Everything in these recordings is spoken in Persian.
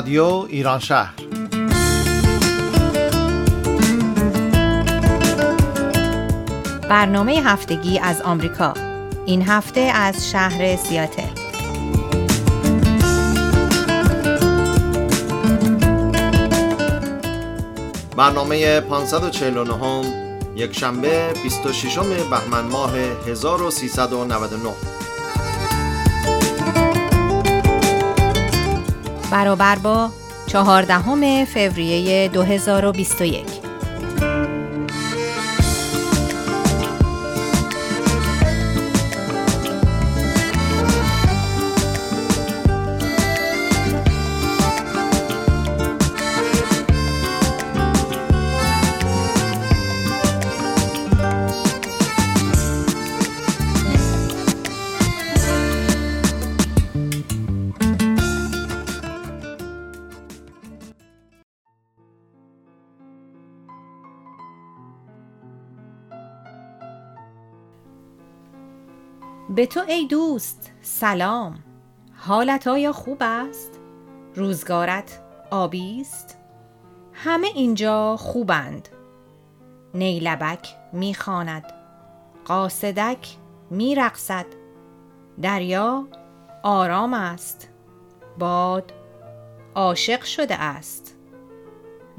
رادیو ایران شهر. برنامه هفتگی از آمریکا. این هفته از شهر سیاتل. برنامه 549 هم یک شنبه 26 بهمن ماه 1399 برابر با چهاردهم فوریه 2021 به تو ای دوست سلام. حالت آیا خوب است؟ روزگارت آبی است؟ همه اینجا خوبند. نیلبک می‌خواند قاصدک میرقصد. دریا آرام است باد عاشق شده است.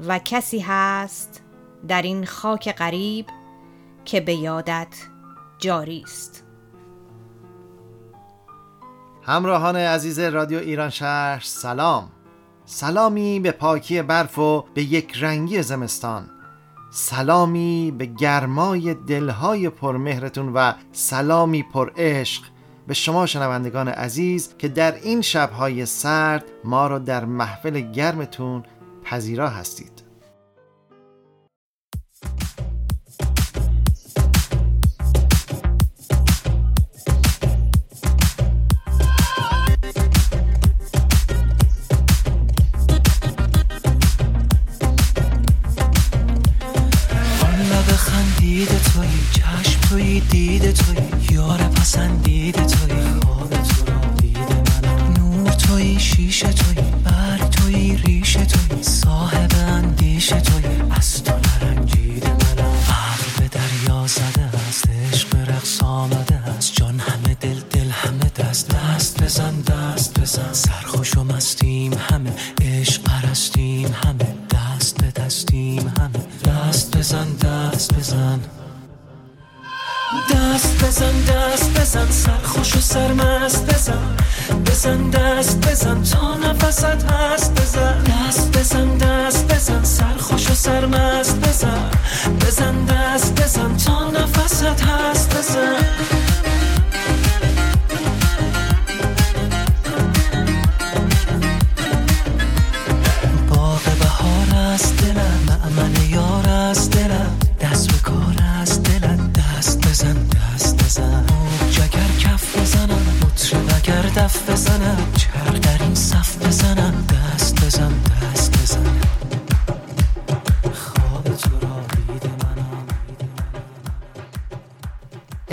و کسی هست در این خاک غریب که به یادت جاری است. همراهان عزیز رادیو ایران شهر سلام. سلامی به پاکی برف و به یک رنگی زمستان. سلامی به گرمای دلهای پرمهرتون و سلامی پر عشق. به شما شنوندگان عزیز که در این شبهای سرد ما را در محفل گرمتون پذیرا هستید.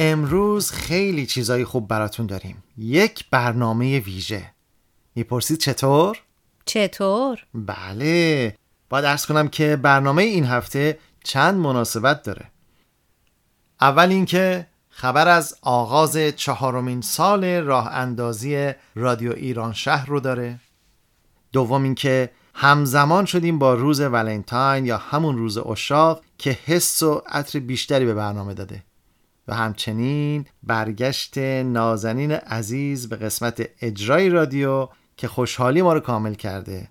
امروز خیلی چیزای خوب براتون داریم. یک برنامه ویژه. می‌پرسید چطور؟ چطور؟ بله. باید ارز کنم که برنامه این هفته چند مناسبت داره. اول اینکه خبر از آغاز چهارمین سال راه اندازی رادیو ایران شهر رو داره. دوم اینکه همزمان شدیم با روز ولنتاین یا همون روز اشاق که حس و عطر بیشتری به برنامه داده. و همچنین برگشت نازنین عزیز به قسمت اجرای رادیو که خوشحالی ما رو کامل کرده.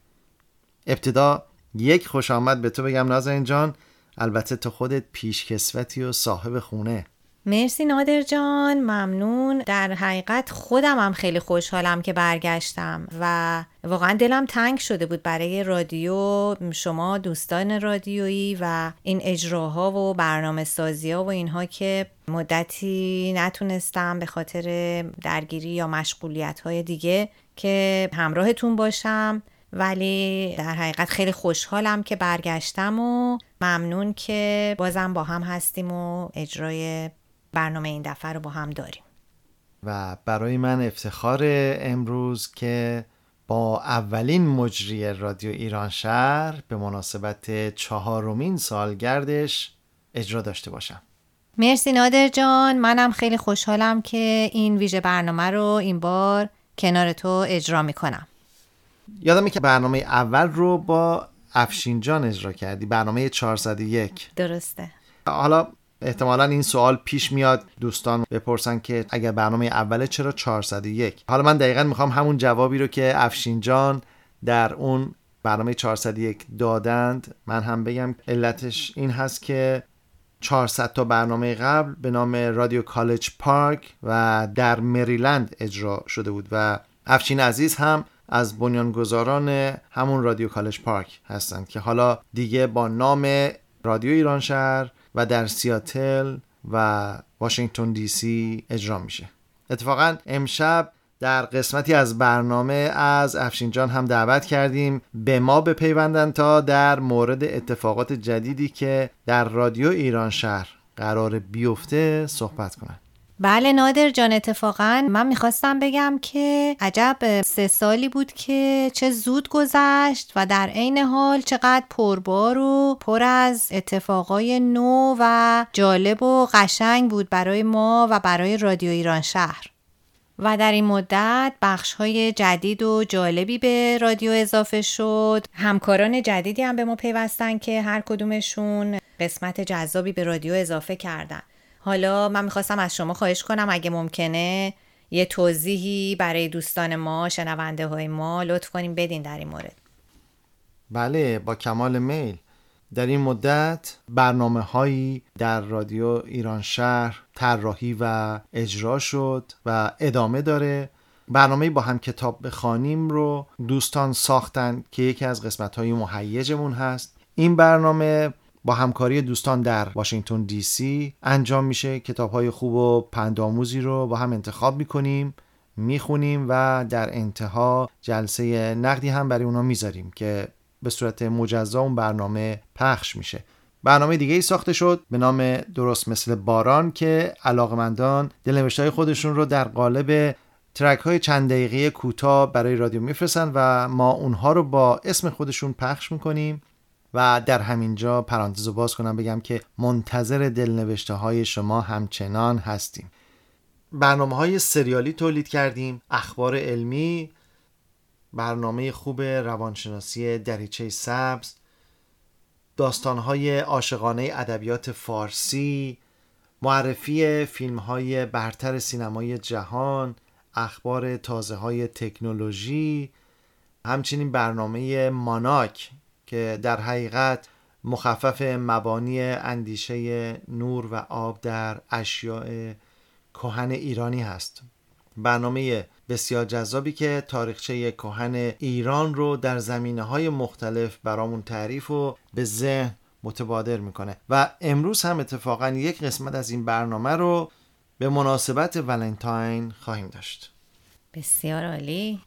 ابتدا یک خوش آمد به تو بگم نازنین جان. البته تو خودت پیشکسوتی و صاحب خونه. مرسی نادر جان ممنون. در حقیقت خودم هم خیلی خوشحالم که برگشتم و واقعا دلم تنگ شده بود برای رادیو. شما دوستان رادیویی و این اجراها و برنامه سازی ها و اینها که مدتی نتونستم به خاطر درگیری یا مشغولیت های دیگه که همراهتون باشم. ولی در حقیقت خیلی خوشحالم که برگشتم و ممنون که بازم با هم هستیم و اجرای برنامه این دفعه رو با هم داریم. و برای من افتخار امروز که با اولین مجری رادیو ایران شهر به مناسبت چهارمین سالگردش اجرا داشته باشم. مرسی نادر جان. منم خیلی خوشحالم که این ویژه برنامه رو این بار کنار تو اجرا می‌کنم. یادمه که برنامه اول رو با افشین جان اجرا کردی. برنامه 401 درسته. حالا احتمالا این سوال پیش میاد. دوستان بپرسن که اگر برنامه اوله چرا 401 حالا من دقیقا می‌خوام همون جوابی رو که افشین جان در اون برنامه 401 دادند. من هم بگم علتش این هست که 400 تا برنامه قبل به نام رادیو کالج پارک و در مریلند اجرا شده بود و افشین عزیز هم از بنیانگذاران همون رادیو کالج پارک هستند که حالا دیگه با نام رادیو ایران شهر و در سیاتل و واشنگتن دی سی اجرا میشه اتفاقا امشب در قسمتی از برنامه از افشین جان هم دعوت کردیم به ما بپیوندن تا در مورد اتفاقات جدیدی که در رادیو ایران شهر قرار بیفته صحبت کنند. بله نادر جان اتفاقا من می‌خواستم بگم که عجب سه سالی بود که چه زود گذشت و در عین حال چقدر پربار و پر از اتفاقای نو و جالب و قشنگ بود برای ما و برای رادیو ایران شهر. و در این مدت بخش های جدید و جالبی به رادیو اضافه شد. همکاران جدیدی هم به ما پیوستن که هر کدومشون قسمت جذابی به رادیو اضافه کردن. حالا من می‌خواستم از شما خواهش کنم اگه ممکنه یه توضیحی برای دوستان ما شنونده های ما لطف کنیم بدین در این مورد. بله با کمال میل. در این مدت برنامه هایی در رادیو ایران شهر طراحی و اجرا شد و ادامه داره. برنامه با هم کتاب بخوانیم رو دوستان ساختن که یکی از قسمت های مهیجمون هست. این برنامه با همکاری دوستان در واشنگتن دی سی انجام میشه. کتاب های خوب و پندآموزی رو با هم انتخاب می‌کنیم می‌خونیم و در انتها جلسه نقدی هم برای اونا می‌ذاریم که به صورت مجزا اون برنامه پخش میشه. برنامه دیگه ای ساخته شد به نام درست مثل باران که علاقمندان دلنوشته های خودشون رو در قالب ترک های چند دقیقه کوتاه برای رادیو میفرستن و ما اونها رو با اسم خودشون پخش می‌کنیم. و در همینجا پرانتز رو باز کنم بگم که منتظر دلنوشته های شما همچنان هستیم. برنامه های سریالی تولید کردیم اخبار علمی برنامه خوب روانشناسی دریچه سبز داستانهای عاشقانه ادبیات فارسی معرفی فیلم های برتر سینمای جهان اخبار تازه های تکنولوژی همچنین برنامه ماناک. که در حقیقت مخفف مبانی اندیشه نور و آب در اشیاء کهن ایرانی هست. برنامه بسیار جذابی که تاریخچه کهن ایران رو در زمینه های مختلف برامون تعریف و به ذهن متبادر می‌کنه. و امروز هم اتفاقا یک قسمت از این برنامه رو به مناسبت ولنتاین خواهیم داشت. بسیار عالی.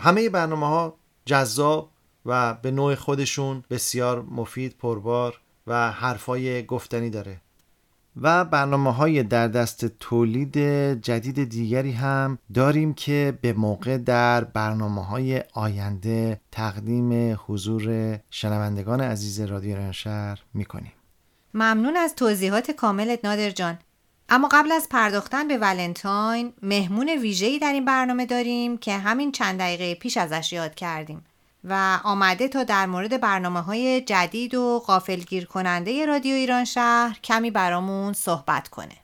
همه برنامه ها جذاب و به نوع خودشون بسیار مفید پربار و حرفای گفتنی داره. و برنامه های در دست تولید جدید دیگری هم داریم که به موقع در برنامه های آینده تقدیم حضور شنوندگان عزیز رادیو شهر می‌کنیم. ممنون از توضیحات کاملت نادر جان. اما قبل از پرداختن به ولنتاین مهمون ویژه‌ای در این برنامه داریم که همین چند دقیقه پیش ازش یاد کردیم. و آمده تا در مورد برنامه های جدید و غافلگیر کننده رادیو ایران شهر کمی برامون صحبت کنه.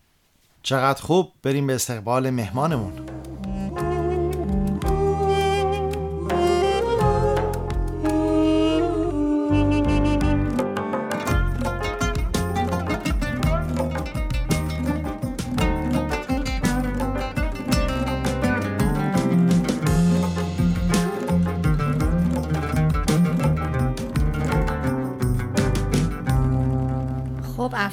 چقدر خوب. بریم به استقبال مهمانمون.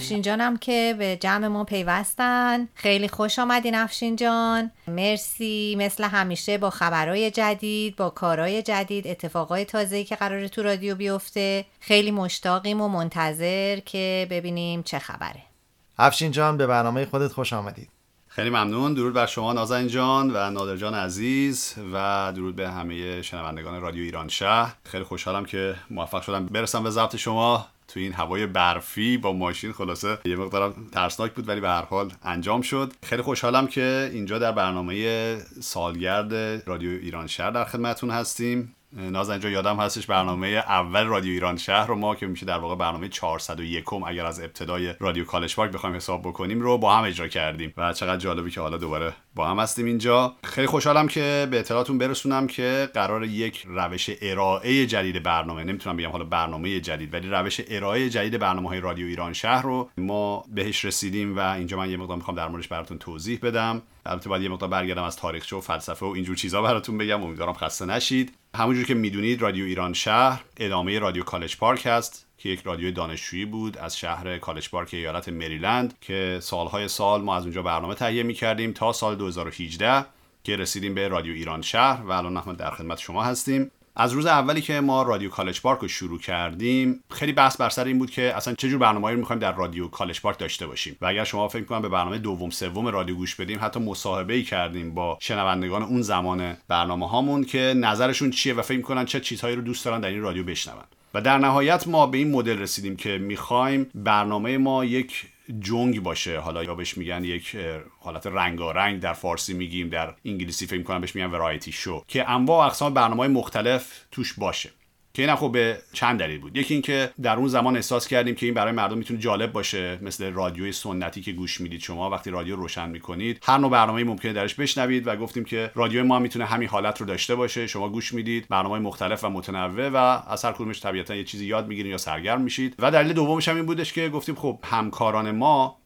افشین جانم که به جمع ما پیوستن. خیلی خوش آمدین افشین جان. مرسی. مثل همیشه با خبرهای جدید با کارهای جدید اتفاقای تازه‌ای که قراره تو رادیو بیفته. خیلی مشتاقیم و منتظر که ببینیم چه خبره. افشین جان به برنامه خودت خوش آمدید. خیلی ممنون. درود بر شما نازن جان و نادر جان عزیز و درود به همه شنوندگان رادیو ایران شهر. خیلی خوشحالم که موفق شدم برسم به ضبط شما. تو این هوای برفی با ماشین خلاصه یه مقدارم ترسناک بود ولی به هر حال انجام شد. خیلی خوشحالم که اینجا در برنامه سالگرد رادیو ایران شهر در خدمتون هستیم. ناز اینجا یادم هستش برنامه اول رادیو ایران شهر رو ما که میشه در واقع برنامه 401 اگر از ابتدای رادیو کالج پارک بخوایم حساب بکنیم رو با هم اجرا کردیم و چقدر جالبی که حالا دوباره با هم هستیم اینجا. خیلی خوشحالم که به اطلاعاتون برسونم که قرار یک روش ارائه جدید برنامه نمی‌تونم بگم حالا برنامه جدید ولی روش ارائه جدید برنامه های رادیو ایران شهر رو ما بهش رسیدیم و اینجا من یه مقدار می‌خوام در موردش براتون توضیح بدم. البته باید یه مقدار برگردم از تاریخچه و فلسفه و اینجور چیزا براتون بگم. امیدوارم خسته نشید. همونجور که می‌دونید رادیو ایران شهر ادامه رادیو کالج پارک هست که یک رادیو دانشجویی بود از شهر کالج پارک ایالت مریلند که سالهای سال ما از اونجا برنامه تهیه می‌کردیم تا سال 2018 که رسیدیم به رادیو ایران شهر. و الان نحن در خدمت شما هستیم. از روز اولی که ما رادیو کالج پارک رو شروع کردیم خیلی بحث بر سر این بود که اصلا چه جور برنامه‌ای رو می‌خوایم در رادیو کالج پارک داشته باشیم. و اگر شما فکر کنم به برنامه دوم سوم رادیو گوش بدیم حتی مصاحبه ای کردیم با شنوندگان اون زمان برنامه هامون که نظرشون چیه و فکر کنن چه چیزهایی رو دوست دارن در این رادیو بشنون. و در نهایت ما به این مدل رسیدیم که می‌خوایم برنامه ما یک جنگ باشه. حالا یا بهش میگن یک حالت رنگارنگ در فارسی میگیم در انگلیسی فکر می‌کنم بهش میگن ورایتی شو که انواع اقسام برنامه مختلف توش باشه. که این خب به چند دلیل بود. یکی اینکه در اون زمان احساس کردیم که این برای مردم می‌تونه جالب باشه مثل رادیوی سنتی که گوش می‌دید شما وقتی رادیو روشن می‌کنید. هر نوع برنامه‌ای ممکنه درش بشنوید و گفتیم که رادیو ما می‌تونه همین حالت رو داشته باشه. شما گوش می‌دید برنامه مختلف و متنوع و از هر کدومش طبیعتا یه چیزی یاد می‌گیرید یا سرگرم میشید. و دلیل دومش هم این بودش که گفتیم خب همکاران ما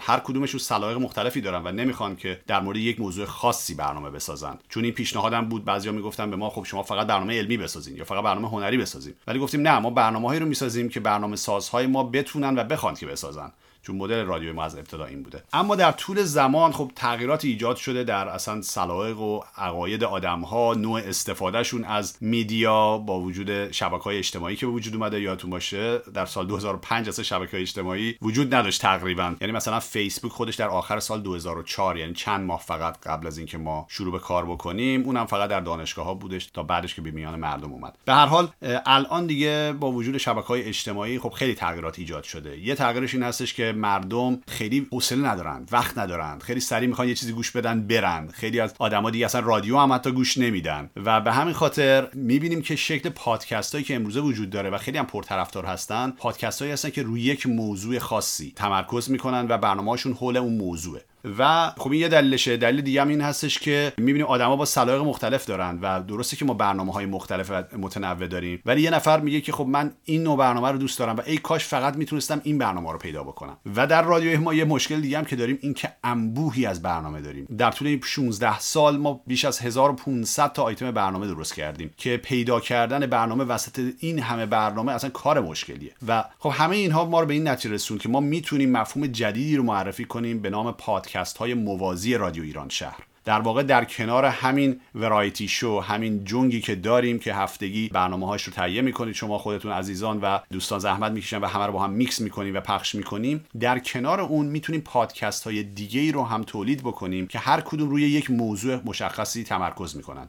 هر کدومشون سلایق مختلفی دارن و نمی‌خوان که در مورد یک موضوع خاصی برنامه بسازن. چون این پیشنهادم بود بعضیا می‌گفتن به ما خب شما فقط برنامه علمی بسازین یا فقط برنامه هنری بسازین. ولی گفتیم نه ما برنامه‌هایی رو می‌سازیم که برنامه سازهای ما بتونن و بخوان که بسازن. چون مدل رادیوی ما از ابتدا این بوده. اما در طول زمان خب تغییرات ایجاد شده در اصلا سلایق و عقاید آدم ها نوع استفادهشون از میدیا با وجود شبکه های اجتماعی که وجود اومده یادتون باشه در سال 2005 اصلا شبکه های اجتماعی وجود نداشت تقریبا. یعنی مثلا فیسبوک خودش در آخر سال 2004 یعنی چند ماه فقط قبل از اینکه ما شروع به کار بکنیم اونم فقط در دانشگاه ها بودش تا بعدش که به میان مردم اومد. به هر حال الان دیگه با وجود شبکه های اجتماعی خب خیلی تغییرات ایجاد شده. یه تغییرش این هستش که مردم خیلی حوصله ندارن وقت ندارن خیلی سریع می‌خوان یه چیزی گوش بدن برن. خیلی از آدما دیگه اصلا رادیو هم حتی گوش نمیدن. و به همین خاطر می‌بینیم که شکل پادکست هایی که امروزه وجود داره و خیلی هم پرطرفدار هستن پادکست هایی هستن که روی یک موضوع خاصی تمرکز می‌کنن و برنامه‌هاشون حول اون موضوعه. و خب این یه دلیلشه. دلیل دیگه هم این هستش که می‌بینیم آدما با سلایق مختلف دارن و درسته که ما برنامه های مختلف متنوع داریم ولی یه نفر میگه که خب من این نوع برنامه رو دوست دارم و ای کاش فقط می‌تونستم این برنامه رو پیدا بکنم. و در رادیو ما یه مشکل دیگه هم که داریم این که انبوهی از برنامه داریم. در طول این 16 سال ما بیش از 1500 تا آیتم برنامه درست کردیم که پیدا کردن برنامه وسط این همه برنامه اصلا کار مشکلیه. و خب همه اینها ما رو به این نتیجه رسون که ما می‌تونیم مفهوم جدیدی رو معرفی کنیم به نام پادکست پادکست های موازی رادیو ایران شهر. در واقع در کنار همین variety show همین جنگی که داریم که هفتگی برنامه هاش رو تهیه می‌کنید شما خودتون عزیزان و دوستان زحمت می‌کشن و همه رو با هم میکس می‌کنیم و پخش می‌کنیم در کنار اون می‌تونیم پادکست های دیگه ای رو هم تولید بکنیم که هر کدوم روی یک موضوع مشخصی تمرکز می‌کنن.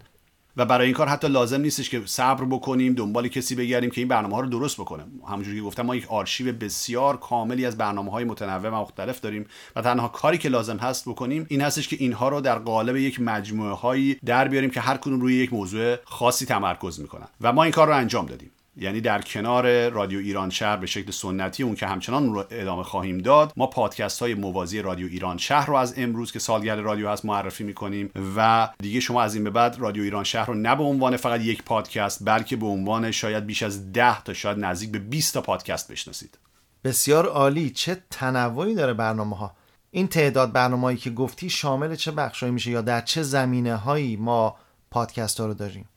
و برای این کار حتی لازم نیستش که صبر بکنیم دنبال کسی بگردیم که این برنامه ها رو درست بکنه. همونجوری که گفتم ما یک آرشیو بسیار کاملی از برنامه های متنوع و مختلف داریم و تنها کاری که لازم هست بکنیم این هستش که اینها رو در قالب یک مجموعه هایی در بیاریم که هر کدوم روی یک موضوع خاصی تمرکز می‌کنن. و ما این کار رو انجام دادیم. یعنی در کنار رادیو ایران شهر به شکل سنتی اون که همچنان رو ادامه خواهیم داد ما پادکست های موازی رادیو ایران شهر رو از امروز که سالگرد رادیو هست معرفی می‌کنیم و دیگه شما از این به بعد رادیو ایران شهر رو نه به عنوان فقط یک پادکست بلکه به عنوان شاید بیش از 10 تا شاید نزدیک به 20 تا پادکست بشناسید. بسیار عالی. چه تنوعی داره برنامه ها این تعداد برنامه‌ای که گفتی شامل چه بخشایی میشه یا در چه زمینه هایی ما پادکست ها رو داریم؟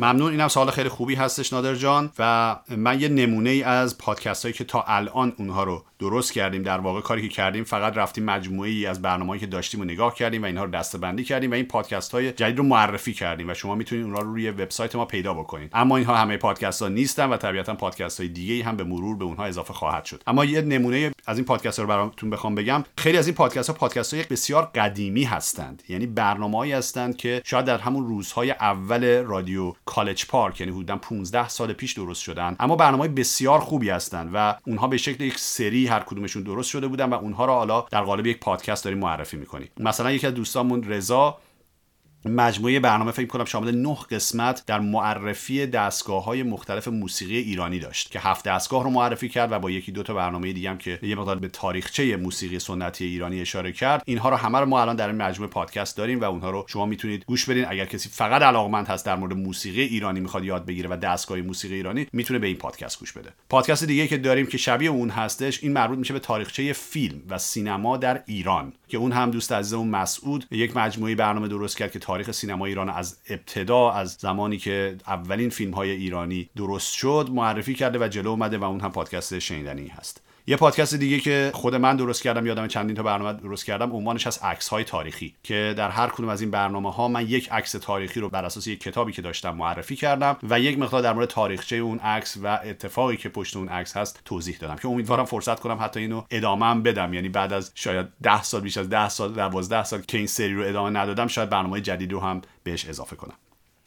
ممنون. اینم سوال خیلی خوبی هستش نادر جان. و من یه نمونه ای از پادکست هایی که تا الان اونها رو درست کردیم در واقع کاری که کردیم فقط رفتیم مجموعه ای از برنامه‌ای که داشتیم و نگاه کردیم و اینها رو دسته‌بندی کردیم و این پادکست های جدید رو معرفی کردیم و شما می‌تونید اونها رو روی وبسایت ما پیدا بکنید. اما اینها همه پادکست ها نیستن و طبیعتا پادکست های دیگه هم به مرور به اونها اضافه خواهد شد. اما یه نمونه از این پادکست رو براتون بخوام بگم. خیلی از این پادکست ها پادکست های بسیار قدیمی هستند. یعنی برنامه‌ای هستند که شاید در همون روزهای اول رادیو کالج پارک یعنی حدودا 15 سال پیش درست شدن. اما برنامه بسیار خوبی هستند و اونها به شکل یک سری هر کدومشون درست شده بودن و اونها رو حالا در قالب یک پادکست داریم معرفی می‌کنیم. مثلا یکی از دوستانمون رضا مجموعه برنامه فکر کنم شامل نه قسمت در معرفی دستگاه های مختلف موسیقی ایرانی داشت که هفت دستگاه رو معرفی کرد و با یکی دو تا برنامه دیگه هم که یه مقدار به تاریخچه موسیقی سنتی ایرانی اشاره کرد. اینها رو همه رو ما الان در این مجموعه پادکست داریم و اونها رو شما می‌تونید گوش بدین. اگر کسی فقط علاقمند هست در مورد موسیقی ایرانی می‌خواد یاد بگیره و دستگاه موسیقی ایرانی می‌تونه به این پادکست گوش بده. پادکست دیگه که داریم که شبیه اون هستش این مربوط میشه به تاریخچه فیلم و سینما در ایران که اون هم دوست عزیزمون مسعود یک مجموعه برنامه درست کرد که تاریخ سینما ایران از ابتدا از زمانی که اولین فیلم های ایرانی درست شد معرفی کرده و جلو اومده و اون هم پادکست شنیدنی هست. یه پادکست دیگه که خود من درست کردم یادم چندین تا برنامه درست کردم عنوانش از عکس های تاریخی که در هر کدوم از این برنامه ها من یک عکس تاریخی رو بر اساس یک کتابی که داشتم معرفی کردم و یک مقدار در مورد تاریخچه اون عکس و اتفاقی که پشت اون عکس هست توضیح دادم که امیدوارم فرصت کنم حتی اینو ادامه بدم. یعنی بعد از شاید 10 سال بیش از 10 سال 12 سال که این سری رو ادامه ندادم شاید برنامه جدید رو هم بهش اضافه کنم.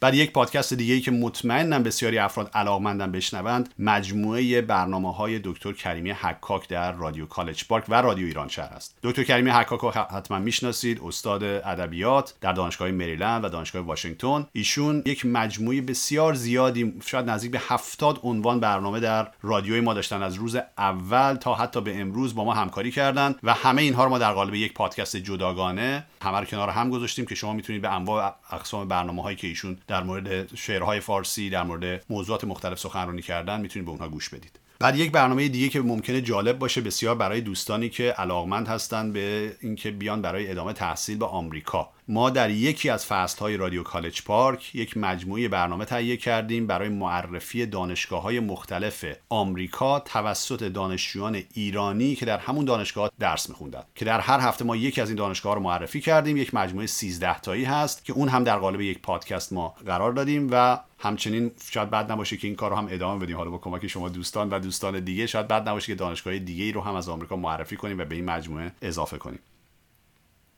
بعد یک پادکست دیگه ای که مطمئنم بسیاری افراد علاقمندن بشنوند مجموعه برنامه های دکتر کریمی حکاک در رادیو کالج پارک و رادیو ایران شهر است. دکتر کریمی حکاک رو حتما می‌شناسید استاد ادبیات در دانشگاه مریلند و دانشگاه واشنگتن. ایشون یک مجموعه بسیار زیادی شاید نزدیک به هفتاد عنوان برنامه در رادیوی ما داشتن. از روز اول تا حتی به امروز با ما همکاری کردن و همه اینها رو ما در قالب یک پادکست جداگانه همه رو کنار هم گذاشتیم که شما می‌تونید به انواع اقسام برنامه هایی که ایشون در مورد شعرهای فارسی در مورد موضوعات مختلف سخنرانی کردن می‌تونید به اونها گوش بدید. بعد یک برنامه دیگه که ممکنه جالب باشه بسیار برای دوستانی که علاقمند هستن به اینکه بیان برای ادامه تحصیل به آمریکا. ما در یکی از های رادیو کالج پارک یک مجموعه برنامه تهیه کردیم برای معرفی دانشگاه های مختلف آمریکا توسط دانشجویان ایرانی که در همون دانشگاه درس میخوندن. که در هر هفته ما یکی از این دانشگاه رو معرفی کردیم. یک مجموعه 13 تایی هست که اون هم در قالب یک پادکست ما قرار دادیم و همچنین شاید بد نباشه که این کار رو هم ادامه بدیم. حالا با کمک شما دوستان و دوستان دیگه شاید بد نباشه که دانشگاه دیگه رو هم از آمریکا معرفی کنیم و به این مجموعه اضافه کنیم.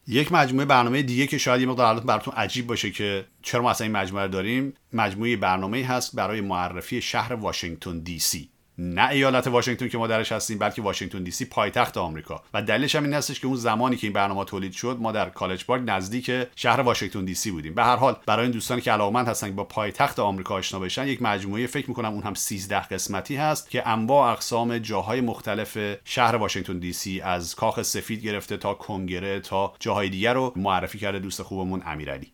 یک مجموعه برنامه دیگه که شاید یه مقدار براتون عجیب باشه که چرا ما اصلا این مجموعه داریم مجموعه برنامه هست برای معرفی شهر واشنگتن دی سی. نه ایالت واشنگتن که ما درش هستیم بلکه واشنگتن دی سی پایتخت آمریکا. و دلیلش هم این هستش که اون زمانی که این برنامه تولید شد ما در کالج پارک نزدیک شهر واشنگتن دی سی بودیم. به هر حال برای این دوستانی که علاقمند هستن که با پایتخت آمریکا آشنا بشن یک مجموعه فکر می‌کنم اون هم 13 قسمتی هست که انواع اقسام جاهای مختلف شهر واشنگتن دی سی از کاخ سفید گرفته تا کنگره تا جاهای دیگر رو معرفی کرده دوست خوبمون امیرعلی.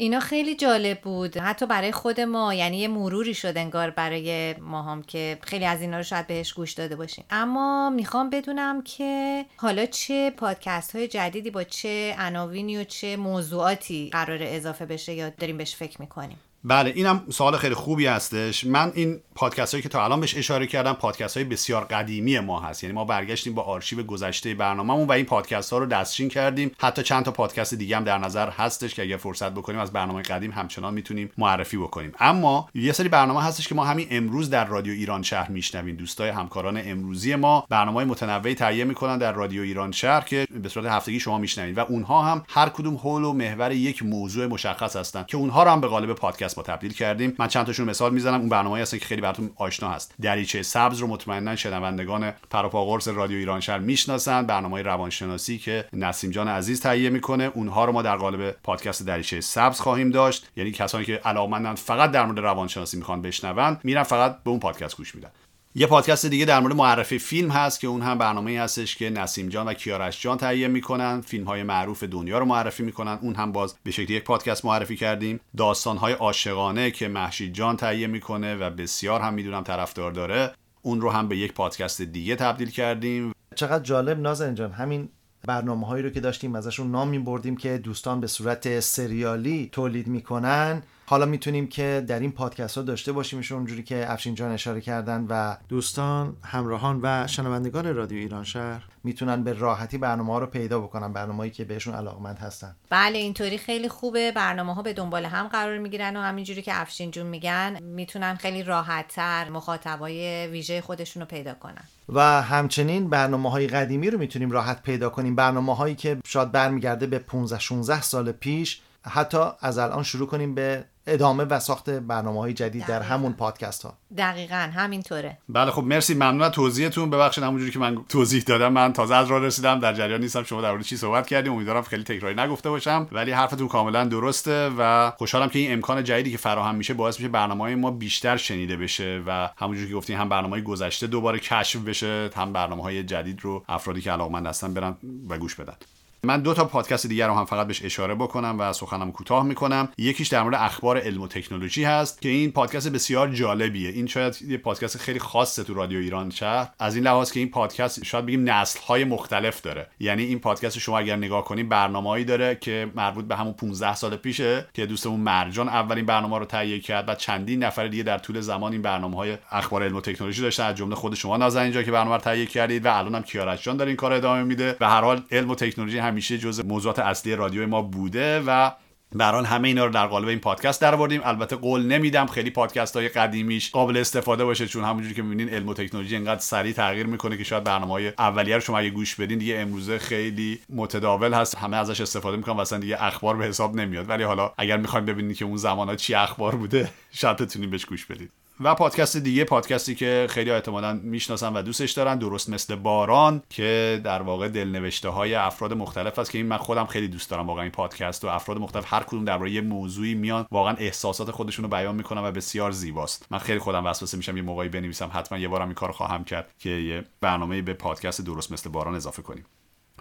اینا خیلی جالب بود. حتی برای خود ما یعنی یه مروری شد انگار برای ما هم که خیلی از اینا رو شاید بهش گوش داده باشیم. اما می‌خوام بدونم که حالا چه پادکست های جدیدی با چه عناوینی و چه موضوعاتی قرار اضافه بشه یا داریم بهش فکر می‌کنیم؟ بله اینم سوال خیلی خوبی هستش. من این پادکست هایی که تا الان بهش اشاره کردم پادکست های بسیار قدیمی ما هست. یعنی ما برگشتیم با آرشیو گذشته برنامهمون و این پادکست ها رو دستچین کردیم. حتی چند تا پادکست دیگه هم در نظر هستش که اگر فرصت بکنیم از برنامه قدیم همچنان می‌تونیم معرفی بکنیم. اما یه سری برنامه هستش که ما همین امروز در رادیو ایران شهر میشنویم. دوستای همکاران امروزی ما برنامه متنوعی تهیه می‌کنن در رادیو ایران شهر که به صورت هفتگی شما میشنوید. و اونها هم هر کدوم حول و محور یک موضوع مشخص هستن که اونها رو هم به قالب پادکست با تبدیل کردیم. من چند تاشون مثال می‌زنم. اون برنامه‌ای هستن که خیلی براتون آشنا هست. دریچه سبز رو مطمئنا شنوندگان پروپاگورس رادیو ایران شهر می‌شناسن. برنامه روانشناسی که نسیم جان عزیز تهیه می‌کنه. اونها رو ما در قالب پادکست دریچه سبز خواهیم داشت. یعنی کسانی که علاقمندن فقط در مورد روانشناسی می‌خوان بشنون میرن فقط به اون پادکست گوش میدن. یه پادکست دیگه در مورد معرفی فیلم هست که اون هم برنامه هستش که نسیم جان و کیارش جان تهیه می‌کنن. فیلم های معروف دنیا رو معرفی می‌کنن. اون هم باز به شکلی یک پادکست معرفی کردیم. داستان های عاشقانه که محشید جان تهیه می‌کنه و بسیار هم می‌دونم طرفدار داره. اون رو هم به یک پادکست دیگه تبدیل کردیم. چقدر جالب نازن جان همین برنامه هایی رو که داشتیم ازشون نام می بردیم که دوستان به صورت سریالی تولید می‌کنن. حالا می‌تونیم که در این پادکست ها داشته باشیمشون اونجوری که افشین جان اشاره کردن و دوستان همراهان و شنوندگان رادیو ایران شهر می‌تونن به راحتی برنامه ها رو پیدا بکنن برنامه‌ای که بهشون علاقمند هستن. بله اینطوری خیلی خوبه. برنامه ها به دنبال هم قرار می‌گیرن و همینجوری که افشین جون میگن می‌تونن خیلی راحتتر مخاطبای ویژه خودشون رو پیدا کنن. و همچنین برنامه های قدیمی رو می‌تونیم راحت پیدا کنیم. برنامه هایی که شاید برمیگرده به 15 16 سال پیش حتی از الان شروع کنیم به ادامه و ساخت برنامه های جدید در همون پادکست ها. دقیقا همینطوره. بله خب مرسی ممنون از توضیحتون. ببخشید همونجوری که من توضیح دادم من تازه از راه رسیدم در جریان نیستم شما در مورد چی صحبت کردیم. امیدوارم خیلی تکراری نگفته باشم ولی حرفتون کاملا درسته و خوشحالم که این امکان جدیدی که فراهم میشه باعث میشه برنامه های ما بیشتر شنیده بشه و همونجوری که گفتین هم برنامه های گذشته دوباره کشف بشه هم برنامه های جدید رو افرادی که علاقمند هستن برن و گوش بدن. من دو تا پادکست دیگر رو هم فقط بهش اشاره بکنم و سخنم کوتاه می‌کنم. یکیش در مورد اخبار علم و تکنولوژی هست که این پادکست بسیار جالبیه. این شاید یه پادکست خیلی خاصه تو رادیو ایران شهر. از این لحاظ که این پادکست شاید بگیم نسل های مختلف داره. یعنی این پادکست شما اگر نگاه کنید برنامه‌ای داره که مربوط به همون 15 سال پیشه که دوستمون مرجان اولین برنامه رو تهیه کرد و چندین نفر دیگه در طول زمان این برنامه های اخبار علم و تکنولوژی داشتن. از جمله خود شما نازنین اینجا که برنامه رو تهیه کردید و الان هم کیارش جان داره این کار ادامه میده. و هر حال علم و تکنولوژی همیشه جز موضوعات اصلی رادیو ما بوده و بران همه اینا رو در قالب این پادکست در آوردیم. البته قول نمیدم خیلی پادکست های قدیمیش قابل استفاده باشه چون همونجوری که می‌بینین علم و تکنولوژی انقدر سریع تغییر می‌کنه که شاید برنامه های اولیه رو شما اگه گوش بدین دیگه امروزه خیلی متداول هست. همه ازش استفاده می‌کنن و اصلا دیگه اخبار به حساب نمیاد. ولی حالا اگر می‌خوایم ببینید که اون زمان ها چی اخبار بوده شاید بتونید بهش گوش بدید و پادکست دیگه پادکستی که خیلی احتمالا می‌شناسن و دوستش دارن درست مثل باران که در واقع دلنوشته های افراد مختلف است که این من خودم خیلی دوست دارم واقعا این پادکست و افراد مختلف هر کدوم درباره یه موضوعی میان واقعا احساسات خودشون رو بیان می‌کنن و بسیار زیباست. من خیلی خودم وسوسه میشم یه موقعی بنویسم حتما یه بارم این کار خواهم کرد که یه برنامه به پادکست درست مثل باران اضافه کنیم.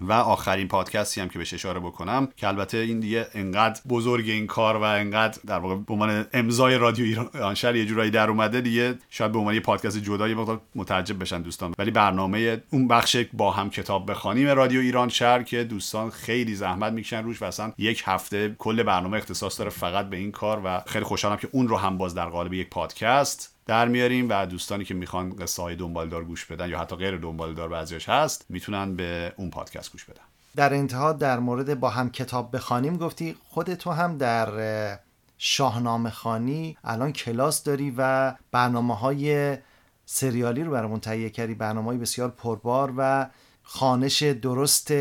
و آخرین پادکستی هم که بهش اشاره بکنم که البته این دیگه انقدر بزرگ این کار و انقدر در واقع به عنوان امضای رادیو ایران شهر یه جورایی در اومده دیگه شاید به عنوان یه پادکست جدا یه مقدار متعجب بشن دوستان. ولی برنامه اون بخش با هم کتاب بخوانیم رادیو ایران شهر که دوستان خیلی زحمت می‌کشن روش و اصلا یک هفته کل برنامه اختصاص داره فقط به این کار و خیلی خوشحالم که اون رو هم باز در قالب یک پادکست. در میاریم و دوستانی که می‌خوان قصه های دنبالدار گوش بدن یا حتی غیر دنبالدار بعضیش هست می‌تونن به اون پادکست گوش بدن. در انتها در مورد با هم کتاب بخوانیم گفتی خود تو هم در شاهنامه خانی الان کلاس داری و برنامه های سریالی رو برامون تهیه کردی برنامه های بسیار پربار و خانش درست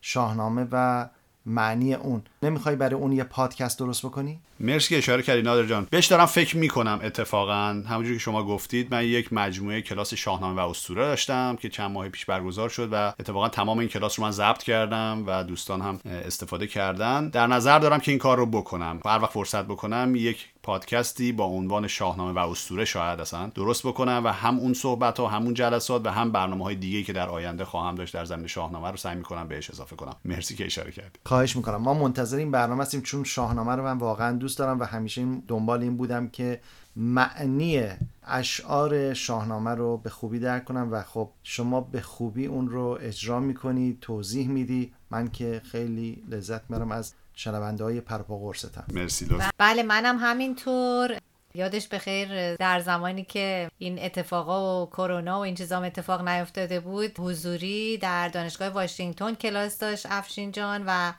شاهنامه و معنی اون. نمی‌خوای برای اون یه پادکست درست بکنی؟ مرسی که اشاره کردی نادر جان. بهش دارم فکر می‌کنم اتفاقا. همونجوری که شما گفتید من یک مجموعه کلاس شاهنامه و اسطوره داشتم که چند ماه پیش برگزار شد و اتفاقا تمام این کلاس رو من ضبط کردم و دوستان هم استفاده کردن. در نظر دارم که این کار رو بکنم. هر وقت فرصت بکنم یک پادکستی با عنوان شاهنامه و اسطوره شاید اصلا درست بکنم و هم اون صحبت ها همون جلسات و هم برنامه های دیگه که در آینده خواهم داشت در زمین شاهنامه رو سعی می‌کنم بهش اضافه کنم. مرسی که اشاره کردی. خواهش می‌کنم. ما منتظر این برنامه هستیم چون شاهنامه رو من واقعا دوست دارم و همیشه دنبال این بودم که معنی اشعار شاهنامه رو به خوبی درک کنم و خب شما به خوبی اون رو اجرا می‌کنی توضیح میدی. من که خیلی لذت می‌برم از شنونده های پرپا قرصتم مرسی بله منم همینطور. یادش بخیر در زمانی که این اتفاقا و کرونا و این چیزام اتفاق نیفتاده بود حضوری در دانشگاه واشنگتن کلاس داشت افشین جان و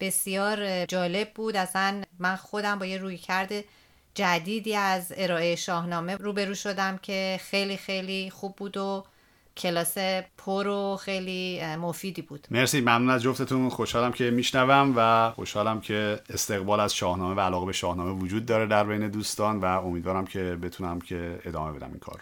بسیار جالب بود. اصلا من خودم با یه روی کرده جدیدی از ارائه شاهنامه روبرو شدم که خیلی خیلی خوب بود و کلاس پر و خیلی مفیدی بود. مرسی ممنون از جفتتون. خوشحالم که میشنوم و خوشحالم که استقبال از شاهنامه و علاقه به شاهنامه وجود داره در بین دوستان و امیدوارم که بتونم که ادامه بدم این کار.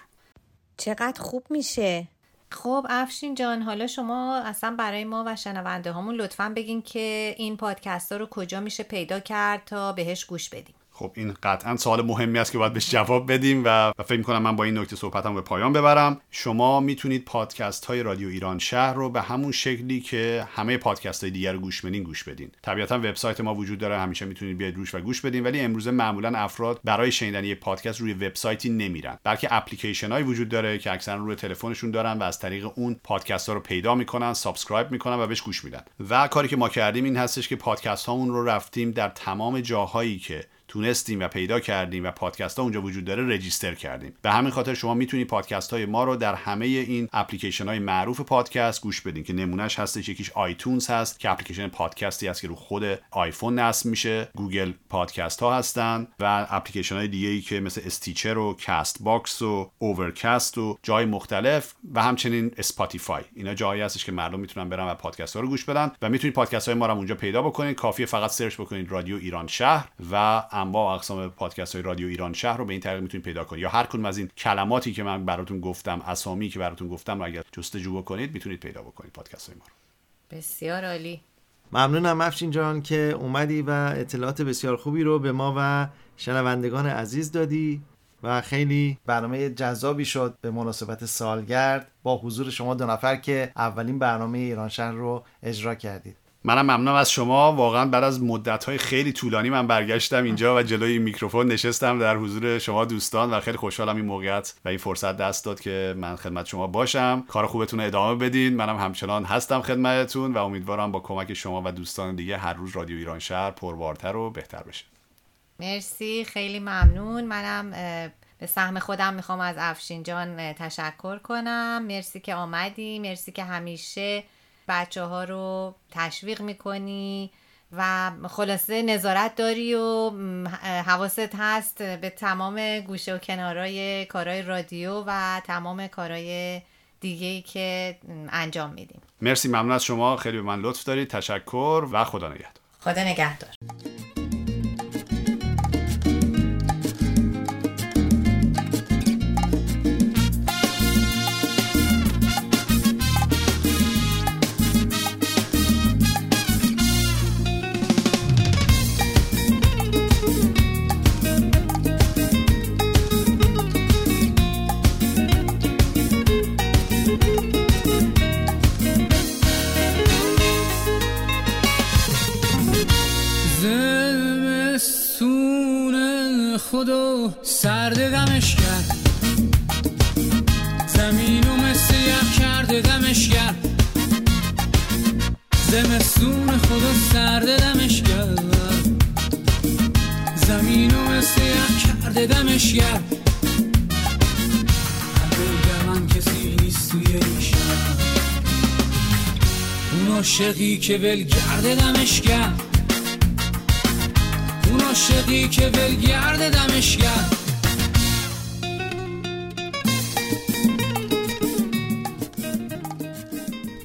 چقدر خوب میشه. خب افشین جان حالا شما اصلا برای ما و شنونده هامون لطفا بگین که این پادکست ها رو کجا میشه پیدا کرد تا بهش گوش بدیم. خب این قطعا سوال مهمی است که باید بهش جواب بدیم و, فکر می‌کنم من با این نکته صحبتم به پایان ببرم. شما می‌تونید پادکست های رادیو ایران شهر رو به همون شکلی که همه پادکست های دیگر رو گوش بدین گوش بدین. طبیعتا وبسایت ما وجود داره همیشه می‌تونید بیاید روش و گوش بدین ولی امروزه معمولا افراد برای شنیدن یک پادکست روی وبسایتی نمیرن. بلکه اپلیکیشن هایی وجود داره که اکثرا روی تلفنشون دارن و از طریق اون پادکست ها رو پیدا می‌کنن subscribe می‌کنن و بهش گوش میدن. و کاری که ما کردیم این هستش که پادکست هامون رو رفتیم در تمام جاهایی که تونستیم و پیدا کردیم و پادکست ها اونجا وجود داره register کردیم. به همین خاطر شما می‌تونید پادکست های ما رو در همه این اپلیکیشن های معروف پادکست گوش بدین که نمونهش هستش. یکیش iTunes هست که اپلیکیشن پادکستی هست که رو خود آیفون نصب میشه. Google Podcast ها هستن و اپلیکیشن های دیگه ای که مثل Stitcher و Castbox و Overcast و جای مختلف و همچنین Spotify. اینا جایی هستش که مردم می‌تونن برن و پادکست ها رو گوش بدن و می‌تونید پادکست های ما رو اونجا پیدا بکنید. کافیه فقط search بکنید رادیو ایران شهر و انواع اقسام پادکست های رادیو ایران شهر رو به این طریق می‌تونید پیدا کنید. یا هر کدوم از این کلماتی که من براتون گفتم اسامی که براتون گفتم رو اگر جستجو بکنید می‌تونید پیدا بکنید پادکست های ما رو. بسیار عالی. ممنونم افشین جان که اومدی و اطلاعات بسیار خوبی رو به ما و شنوندگان عزیز دادی و خیلی برنامه جذابی شد به مناسبت سالگرد با حضور شما دو نفر که اولین برنامه ایران شهر رو اجرا کردید. منم ممنونم از شما. واقعا بعد از مدت خیلی طولانی من برگشتم اینجا و جلوی میکروفون نشستم در حضور شما دوستان و خیلی خوشحالم این موقعیت و این فرصت دست داد که من خدمت شما باشم. کار خوبتون ادامه بدین. منم همچنان هستم خدمتتون و امیدوارم با کمک شما و دوستان دیگه هر روز رادیو ایران شهر پربارتر و بهتر بشه. مرسی. خیلی ممنون. منم به سهم خودم می‌خوام از افشین جان تشکر کنم. مرسی که آمدی. مرسی که همیشه بچه ها رو تشویق می‌کنی و خلاصه نظارت داری و حواست هست به تمام گوشه و کنارای کارهای رادیو و تمام کارهای دیگه ای که انجام میدیم. مرسی ممنون از شما. خیلی به من لطف دارید. تشکر و خدا نگهدار. خدا نگهدار. خدا سرد دمش کرد. زمین و مثل یخ کرده دمش کرد. زمستون خدا سرد دمش کرد. زمین و مثل یخ کرده دمش کرد. من کسی نیست توی که ولگرد دمش کرد. عاشقی که ولگرد دمش کرد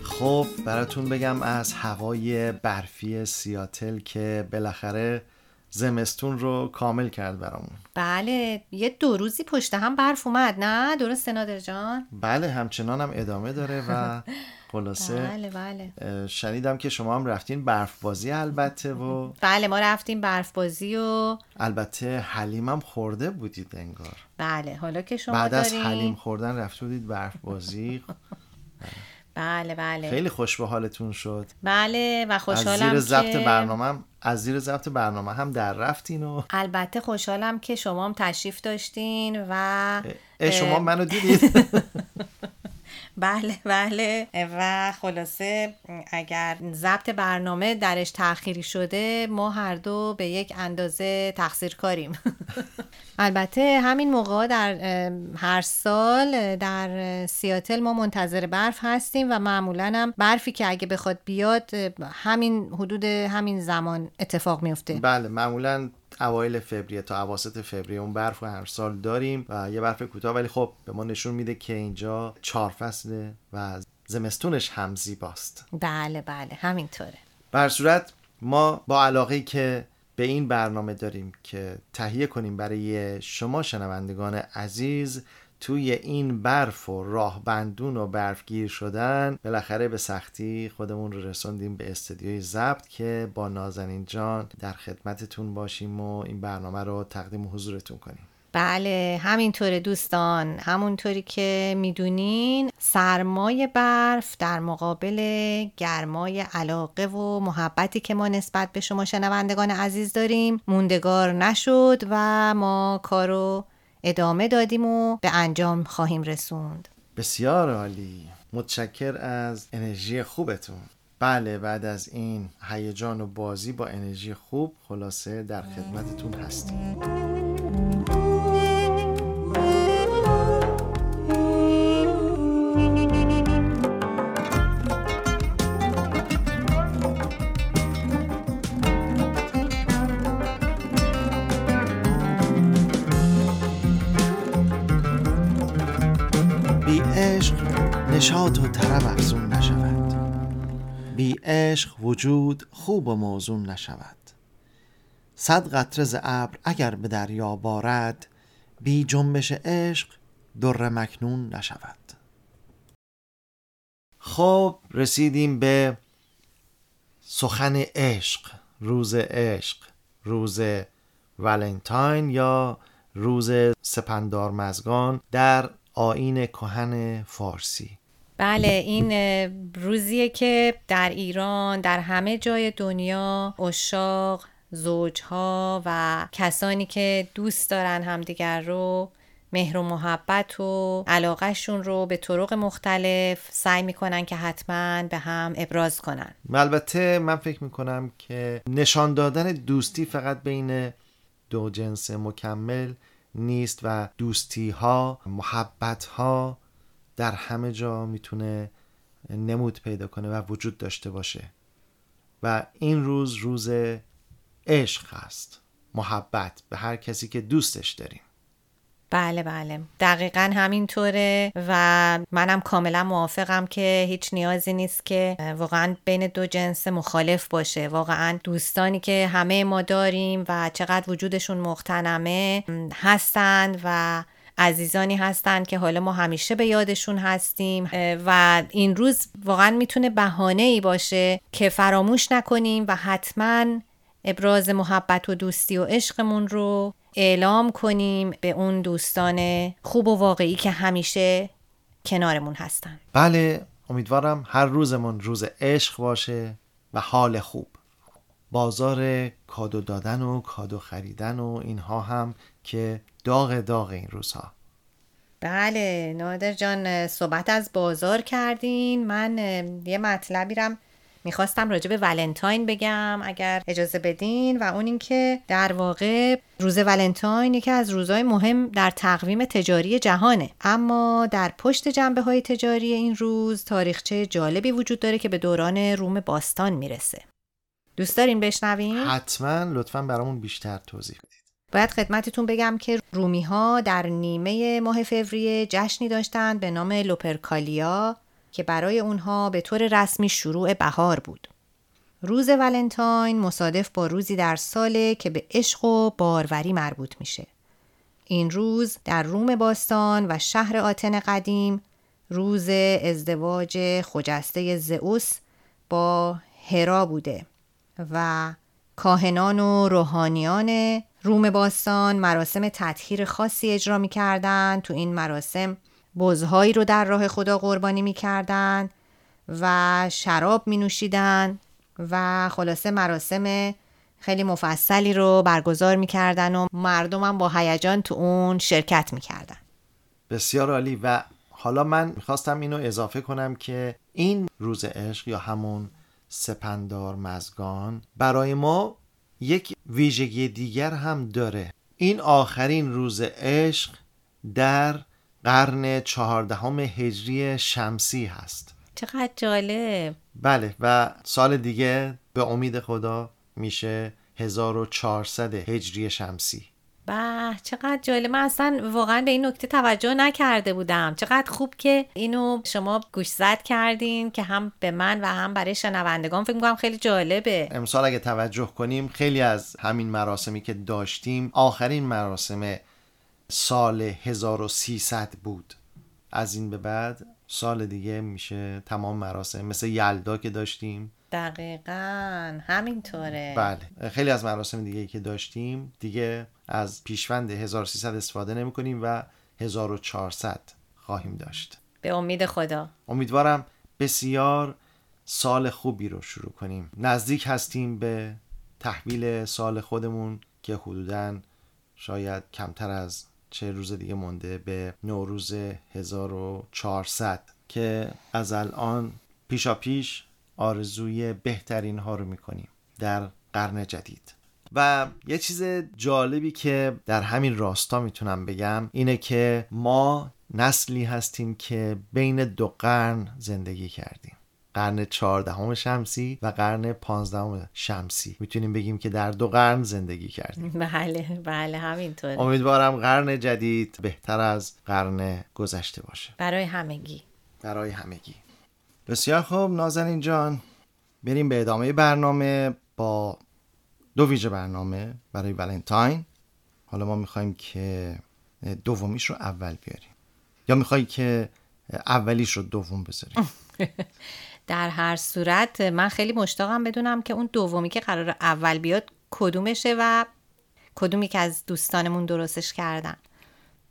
خب براتون بگم از هوای برفی سیاتل که بالاخره زمستون رو کامل کرد برامون. بله یه دو روزی پشت هم برف اومد نه؟ درسته نادر جان؟ بله همچنان هم ادامه داره و خلاصه بله بله. شنیدم که شما هم رفتین برف بازی البته و بله ما رفتیم برف بازی و البته حلیم هم خورده بودید انگار. بله حالا که شما بعد از حلیم خوردن رفته بودید برف بازی بله بله. خیلی خوش به حالتون شد. بله و از خوشحالم زیر ضبط که برنامه هم از زیر ضبط برنامه هم در رفتین و البته خوشحالم که شما هم تشریف داشتین و اه، شما منو دیدید. بله بله. و خلاصه اگر ضبط برنامه درش تأخیری شده ما هر دو به یک اندازه تقصیر کاریم البته همین موقع در هر سال در سیاتل ما منتظر برف هستیم و معمولا هم برفی که اگه بخواد بیاد همین حدود همین زمان اتفاق میفته. بله معمولا اوایل فوریه تا اواسط فوریه اون برف رو هر سال داریم و یه برف کوتاه ولی خب به ما نشون میده که اینجا چهار فصله و زمستونش هم زیباست. بله بله همینطوره. بر صورت ما با علاقه که به این برنامه داریم که تهیه کنیم برای شما شنوندگان عزیز توی این برف و راه بندون و برفگیر شدن بالاخره به سختی خودمون رو رسوندیم به استدیوی ضبط که با نازنین جان در خدمتتون باشیم و این برنامه رو تقدیم حضورتون کنیم. بله همینطوره دوستان. همونطوری که می‌دونین سرمای برف در مقابل گرمای علاقه و محبتی که ما نسبت به شما شنوندگان عزیز داریم موندگار نشد و ما کارو ادامه دادیم و به انجام خواهیم رسوند. بسیار عالی. متشکر از انرژی خوبتون. بله بعد از این هیجان و بازی با انرژی خوب خلاصه در خدمتتون هستیم. نشاط و طرب افزون نشود. بی عشق وجود خوب و موزون نشود. صد قطره ز ابر اگر به دریا بارد بی جنبش عشق در مکنون نشود. خب رسیدیم به سخن عشق روز عشق روز ولنتاین یا روز سپندار مزگان در آین کهن فارسی. بله این روزیه که در ایران در همه جای دنیا اشاق زوجها و کسانی که دوست دارن همدیگر رو مهر و محبت و علاقهشون رو به طرق مختلف سعی می‌کنن که حتما به هم ابراز کنن. البته من فکر می‌کنم که نشان دادن دوستی فقط بین دو جنس مکمل نیست و دوستی ها محبت ها در همه جا می‌تونه نمود پیدا کنه و وجود داشته باشه. و این روز روز عشق هست محبت به هر کسی که دوستش داریم. بله بله. دقیقا همینطوره و منم کاملا موافقم که هیچ نیازی نیست که واقعا بین دو جنس مخالف باشه. واقعا دوستانی که همه ما داریم و چقدر وجودشون مختنمه هستند و عزیزانی هستند که حالا ما همیشه به یادشون هستیم و این روز واقعا می‌تونه بهانه ای باشه که فراموش نکنیم و حتما ابراز محبت و دوستی و عشقمون رو اعلام کنیم به اون دوستان خوب و واقعی که همیشه کنارمون هستن. بله امیدوارم هر روزمون روز عشق باشه و حال خوب. بازار کادو دادن و کادو خریدن و اینها هم که داغ داغ این روزها. بله نادر جان صحبت از بازار کردین. من یه مطلبی رم می‌خواستم راجع به ولنتاین بگم اگر اجازه بدین. و اون اینکه در واقع روز ولنتاین یکی از روزهای مهم در تقویم تجاری جهانه. اما در پشت جنبه های تجاری این روز تاریخچه جالبی وجود داره که به دوران روم باستان می‌رسه. دوست دارین بشنوین؟ حتما. لطفا برامون بیشتر توضیح باید خدمتتون بگم که رومی ها در نیمه ماه فوریه جشنی داشتند به نام لوپرکالیا که برای اونها به طور رسمی شروع بهار بود. روز ولنتاین مصادف با روزی در ساله که به عشق و باروری مربوط میشه. این روز در روم باستان و شهر آتن قدیم روز ازدواج خجسته زئوس با هرا بوده و کاهنان و روحانیان روم باستان مراسم تطهیر خاصی اجرا می کردن. تو این مراسم بزهایی رو در راه خدا قربانی می کردن و شراب می نوشیدن و خلاصه مراسم خیلی مفصلی رو برگزار می کردن و مردم هم با هیجان تو اون شرکت می کردن. بسیار عالی و حالا من می‌خواستم اینو اضافه کنم که این روز عشق یا همون سپندار مزگان برای ما یک ویژگی دیگر هم داره. این آخرین روز عشق در قرن چهاردهم هجری شمسی هست. چقدر جالب. بله و سال دیگه به امید خدا میشه 1400 هجری شمسی. به چقدر جالب. من اصلا واقعا به این نکته توجه نکرده بودم. چقدر خوب که اینو شما گوشزد کردین که هم به من و هم برای شنوندگان. فکر می‌کنم خیلی جالبه. امسال اگه توجه کنیم خیلی از همین مراسمی که داشتیم آخرین مراسم سال 1300 بود. از این به بعد سال دیگه میشه تمام مراسم. مثل یلدا که داشتیم. دقیقا. همینطوره. بله. خیلی از مراسم دیگه که داشتیم دیگه از پیشوند 1300 استفاده نمی کنیم و 1400 خواهیم داشت. به امید خدا. امیدوارم بسیار سال خوبی رو شروع کنیم. نزدیک هستیم به تحویل سال خودمون که حدودا شاید کمتر از چه روز دیگه مونده به نوروز 1400 که از الان پیشا پیش آرزوی بهترین ها رو می‌کنیم در قرن جدید. و یه چیز جالبی که در همین راستا می‌تونم بگم اینه که ما نسلی هستیم که بین دو قرن زندگی کردیم. قرن چهاردهم شمسی و قرن پانزدهم شمسی. می‌تونیم بگیم که در دو قرن زندگی کردیم. بله بله همینطور امیدوارم قرن جدید بهتر از قرن گذشته باشه. برای همگی. برای همگی. بسیار خوب نازنین جان. بریم به ادامه برنامه با دو ویژه برنامه برای ولنتاین. حالا ما می‌خوایم که دومیش رو اول بیاریم. یا میخوایی که اولیش رو دوم بذاریم؟ در هر صورت من خیلی مشتاقم بدونم که اون دومی که قرار اول بیاد کدومشه و کدومی که از دوستانمون درستش کردن.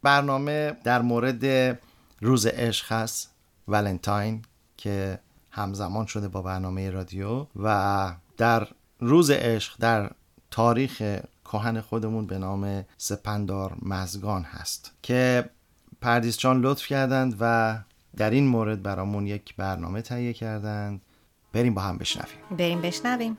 برنامه در مورد روز عشق هست ولنتاین. که همزمان شده با برنامه رادیو و در روز عشق در تاریخ کهن خودمون به نام سپندار مزگان هست که پردیس جان لطف کردند و در این مورد برامون یک برنامه تهیه کردند. بریم با هم بشنویم. بریم بشنویم.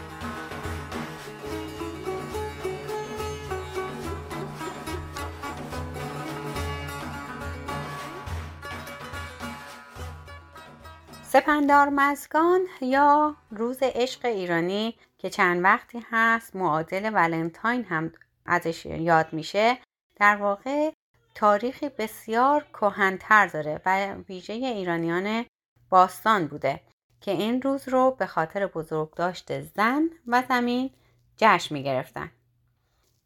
سپندار مزگان یا روز عشق ایرانی که چند وقتی هست معادل ولنتاین هم ازش یاد میشه در واقع تاریخی بسیار کهنتر داره و ویژه ایرانیان باستان بوده که این روز رو به خاطر بزرگداشت زن و زمین جشن می گرفتن.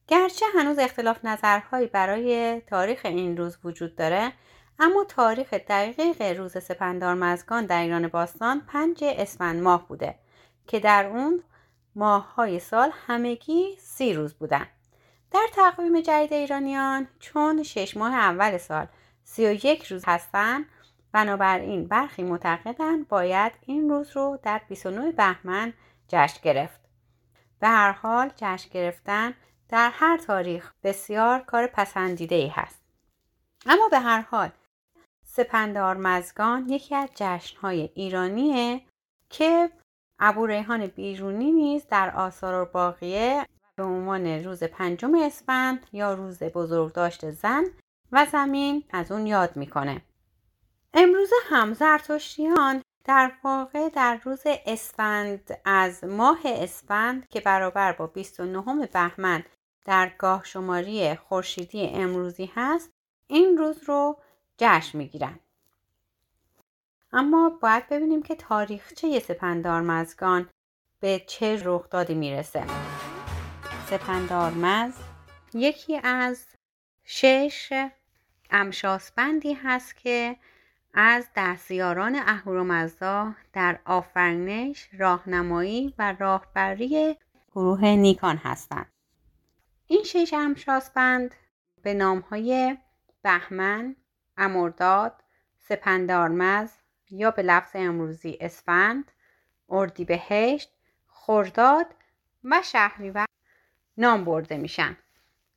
گرچه هنوز اختلاف نظرهایی برای تاریخ این روز وجود داره اما تاریخ دقیق روز سپندار مزگان در ایران باستان پنج اسفند ماه بوده که در اون ماه های سال همگی سی روز بودن. در تقویم جدید ایرانیان چون شش ماه اول سال سی و یک روز هستن بنابراین برخی معتقدن باید این روز رو در 29 بهمن جشن گرفت. به هر حال جشن گرفتن در هر تاریخ بسیار کار پسندیده ای هست. اما به هر حال سپندار مزگان یکی از جشنهای ایرانیه که ابو ریحان بیرونی نیز در آثار باقیه به عنوان روز پنجم اسفند یا روز بزرگداشت زن و زمین از اون یاد می‌کنه. امروز هم زرتشتیان در واقع در روز اسفند از ماه اسفند که برابر با 29 بهمن در گاه شماری خورشیدی امروزی هست این روز رو جشن می‌گیرن. اما باید ببینیم که تاریخچه سپندار مزگان به چه رخدادی می‌رسه. سپندارمز یکی از شش امشاسبندی هست که از دستیاران اهورامزدا در آفرینش راهنمایی و راهبری گروه نیکان هستند. این شش امشاسبند به نامهای بهمن امرداد سپندارمز یا به لفظ امروزی اسفند اردیبهشت خرداد و شهریور نام برده میشن.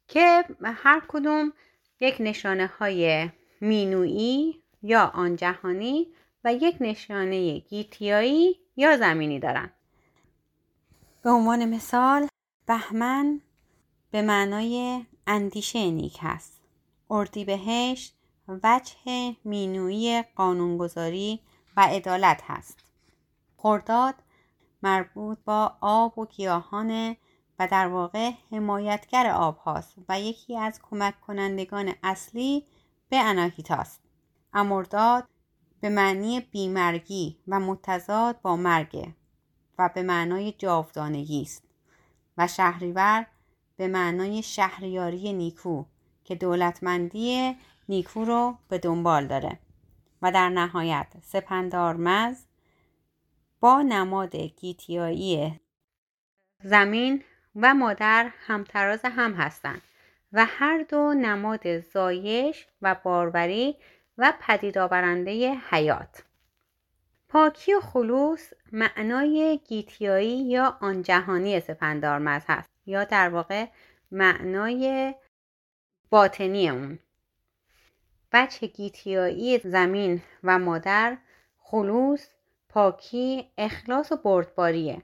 که هر کدوم یک نشانه های مینویی یا آن جهانی و یک نشانه گیتیایی یا زمینی دارن. به عنوان مثال بهمن به معنای اندیشه نیک هست. اردیبهشت وجه مینویی قانونگذاری و عدالت هست. خرداد مربوط با آب و گیاهان و در واقع حمایتگر آب هاست و یکی از کمک کنندگان اصلی به اناهیتاست امرداد به معنی بیمرگی و متضاد با مرگ و به معنای جاودانگی است و شهریور به معنای شهریاری نیکو که دولتمندی نیکو رو به دنبال داره. و در نهایت سپندارمز با نماد گیتیایی زمین و مادر همتراز هم هستند و هر دو نماد زایش و باروری و پدید آورنده حیات. پاکی و خلوص معنای گیتیایی یا آن جهانی سپندارمز هست یا در واقع معنای باطنی اون. بچه گیتیایی زمین و مادر خلوص پاکی اخلاص و بردباریه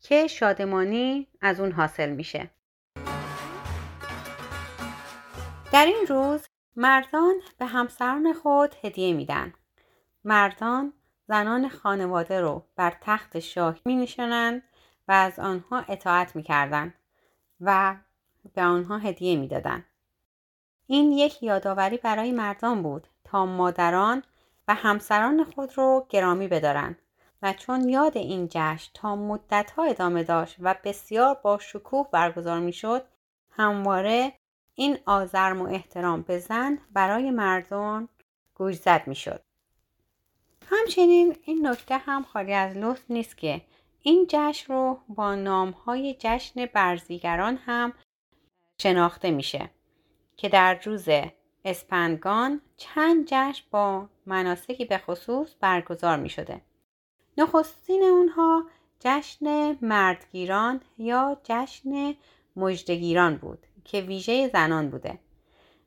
که شادمانی از اون حاصل میشه در این روز مردان به همسران خود هدیه میدن مردان زنان خانواده رو بر تخت شاه می نشانند و از آنها اطاعت می کردن و به آنها هدیه می دادن. این یک یادآوری برای مردان بود. تا مادران و همسران خود رو گرامی بدارند و چون یاد این جشن تا مدتها ادامه داشت و بسیار با شکوه برگزار می شد همواره این آزرم و احترام به زن برای مردان گوشزد می شد. همچنین این نکته هم خالی از لطف نیست که این جشن رو با نامهای جشن برزیگران هم شناخته میشه. که در روز اسپندگان چند جشن با مناسکی به خصوص برگزار می شده. نخستین اونها جشن مردگیران یا جشن مجدگیران بود که ویژه زنان بوده.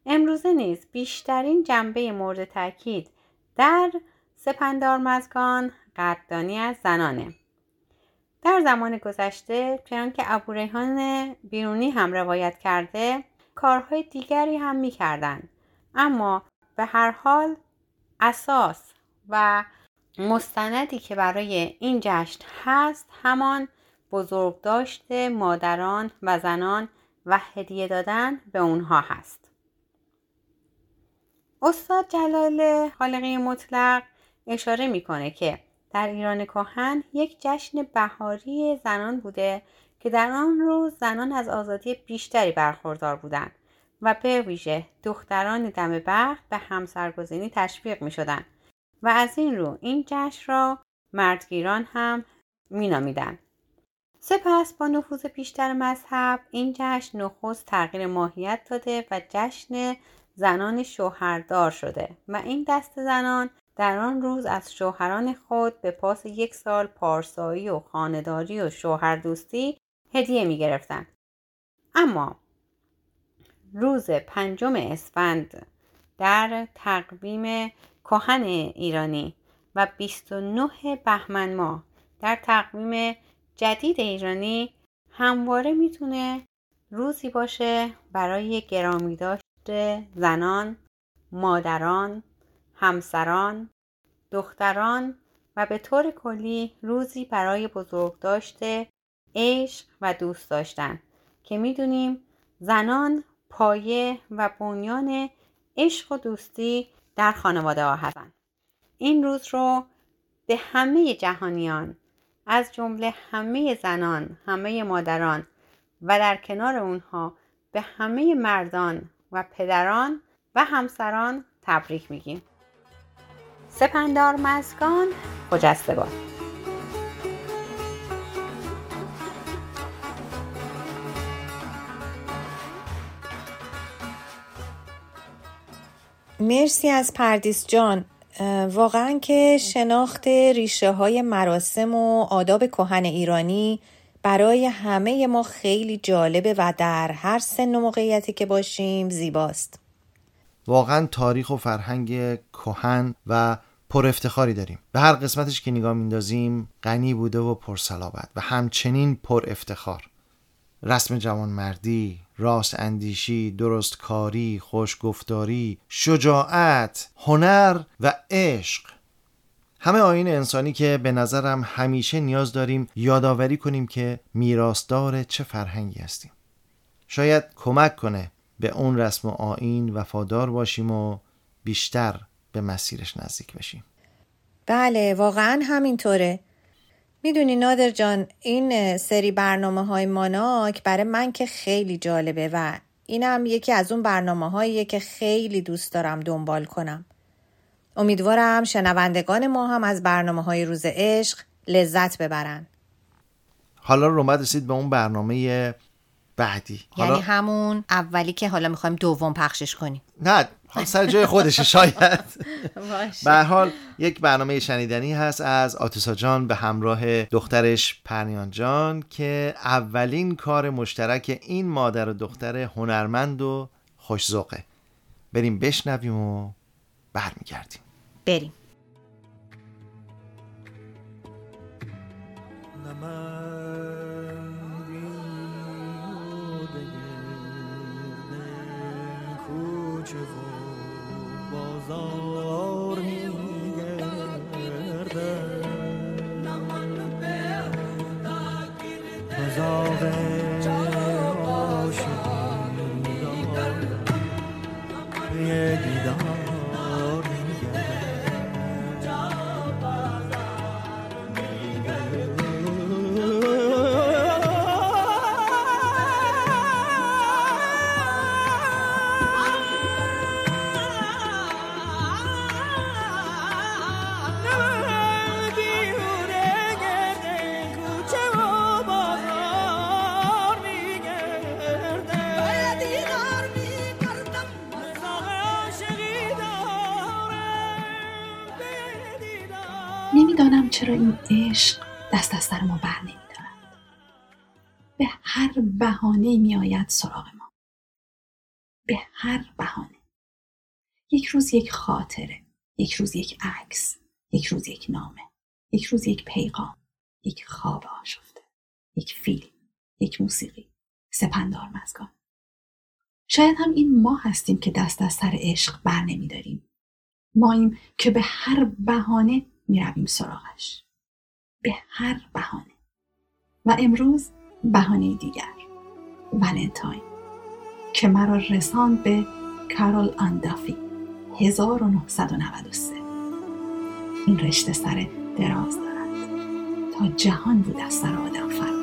امروزه نیز بیشترین جنبه مورد تاکید در سپندارمزگان قدردانی از زنانه در زمان گذشته چنان که ابوریحان بیرونی هم روایت کرده کارهای دیگری هم می‌کردند اما به هر حال اساس و مستندی که برای این جشن هست همان بزرگ داشته مادران و زنان و هدیه دادن به اونها هست. استاد جلال خالقی مطلق اشاره می‌کنه که در ایران کهن یک جشن بهاری زنان بوده که در آن روز زنان از آزادی بیشتری برخوردار بودند و به ویژه دختران دم بخت به همسرگزینی تشویق می شدن و از این رو این جشن را مردگیران هم مینامیدند. سپس با نفوذ بیشتر مذهب این جشن نخست تغییر ماهیت داده و جشن زنان شوهردار شده و این دست زنان در آن روز از شوهران خود به پاس یک سال پارسایی و خانداری و شوهردوستی هدیه می گرفتن. اما روز پنجم اسفند در تقویم کهن ایرانی و 29 بهمن ماه در تقویم جدید ایرانی همواره می‌تونه روزی باشه برای گرامی داشته زنان، مادران، همسران، دختران و به طور کلی روزی برای بزرگ داشته عشق و دوست داشتن که می‌دونیم زنان پایه و بنیان عشق و دوستی در خانواده ها هستند. این روز رو به همه جهانیان از جمله همه زنان، همه مادران و در کنار اونها به همه مردان و پدران و همسران تبریک میگیم. سپندار مزگان خجسته باد مرسی از پردیس جان. واقعا که شناخت ریشه های مراسم و آداب کهن ایرانی برای همه ما خیلی جالبه و در هر سن و موقعیتی که باشیم زیباست. واقعا تاریخ و فرهنگ کهن و پر افتخاری داریم. به هر قسمتش که نگاه میندازیم غنی بوده و پرسلابت و همچنین پر افتخار. رسم جوانمردی، راست اندیشی، درستکاری، خوشگفتاری، شجاعت، هنر و عشق. همه آین انسانی که به نظرم همیشه نیاز داریم یادآوری کنیم که میراثدار چه فرهنگی هستیم. شاید کمک کنه به اون رسم و آین وفادار باشیم و بیشتر به مسیرش نزدیک بشیم. بله واقعا همینطوره. می‌دونی نادر جان این سری برنامه های ماناک برای من که خیلی جالبه و اینم یکی از اون برنامه هاییه که خیلی دوست دارم دنبال کنم. امیدوارم شنوندگان ما هم از برنامه های روز عشق لذت ببرن. حالا رو رسید به اون برنامه بعدی حالا... یعنی همون اولی که حالا می‌خوایم دوم پخشش کنیم نه حالا سر جای خودشه شاید. به حال یک برنامه شنیدنی هست از آتوسا جان به همراه دخترش پرنیان جان که اولین کار مشترک این مادر و دختر هنرمند و خوشزوقه بریم بشنویم و برمیگردیم. بریم. dissolving چرا این عشق دست از سر ما بر نمیدارد؟ به هر بهانه میآید سراغ ما. به هر بهانه. یک روز یک خاطره یک روز یک عکس یک روز یک نامه یک روز یک پیغام یک خواب آشفته یک فیلم یک موسیقی. سپندار مزگان. شاید هم این ما هستیم که دست از سر عشق بر نمیداریم. ماییم که به هر بهانه می رویم سراغش. به هر بهانه. و امروز بهانه دیگر. ولنتاین. که مرا رساند به کارول آندافی. 1993 این رشته سر دراز دارد. تا جهان بود از سر آدم فرد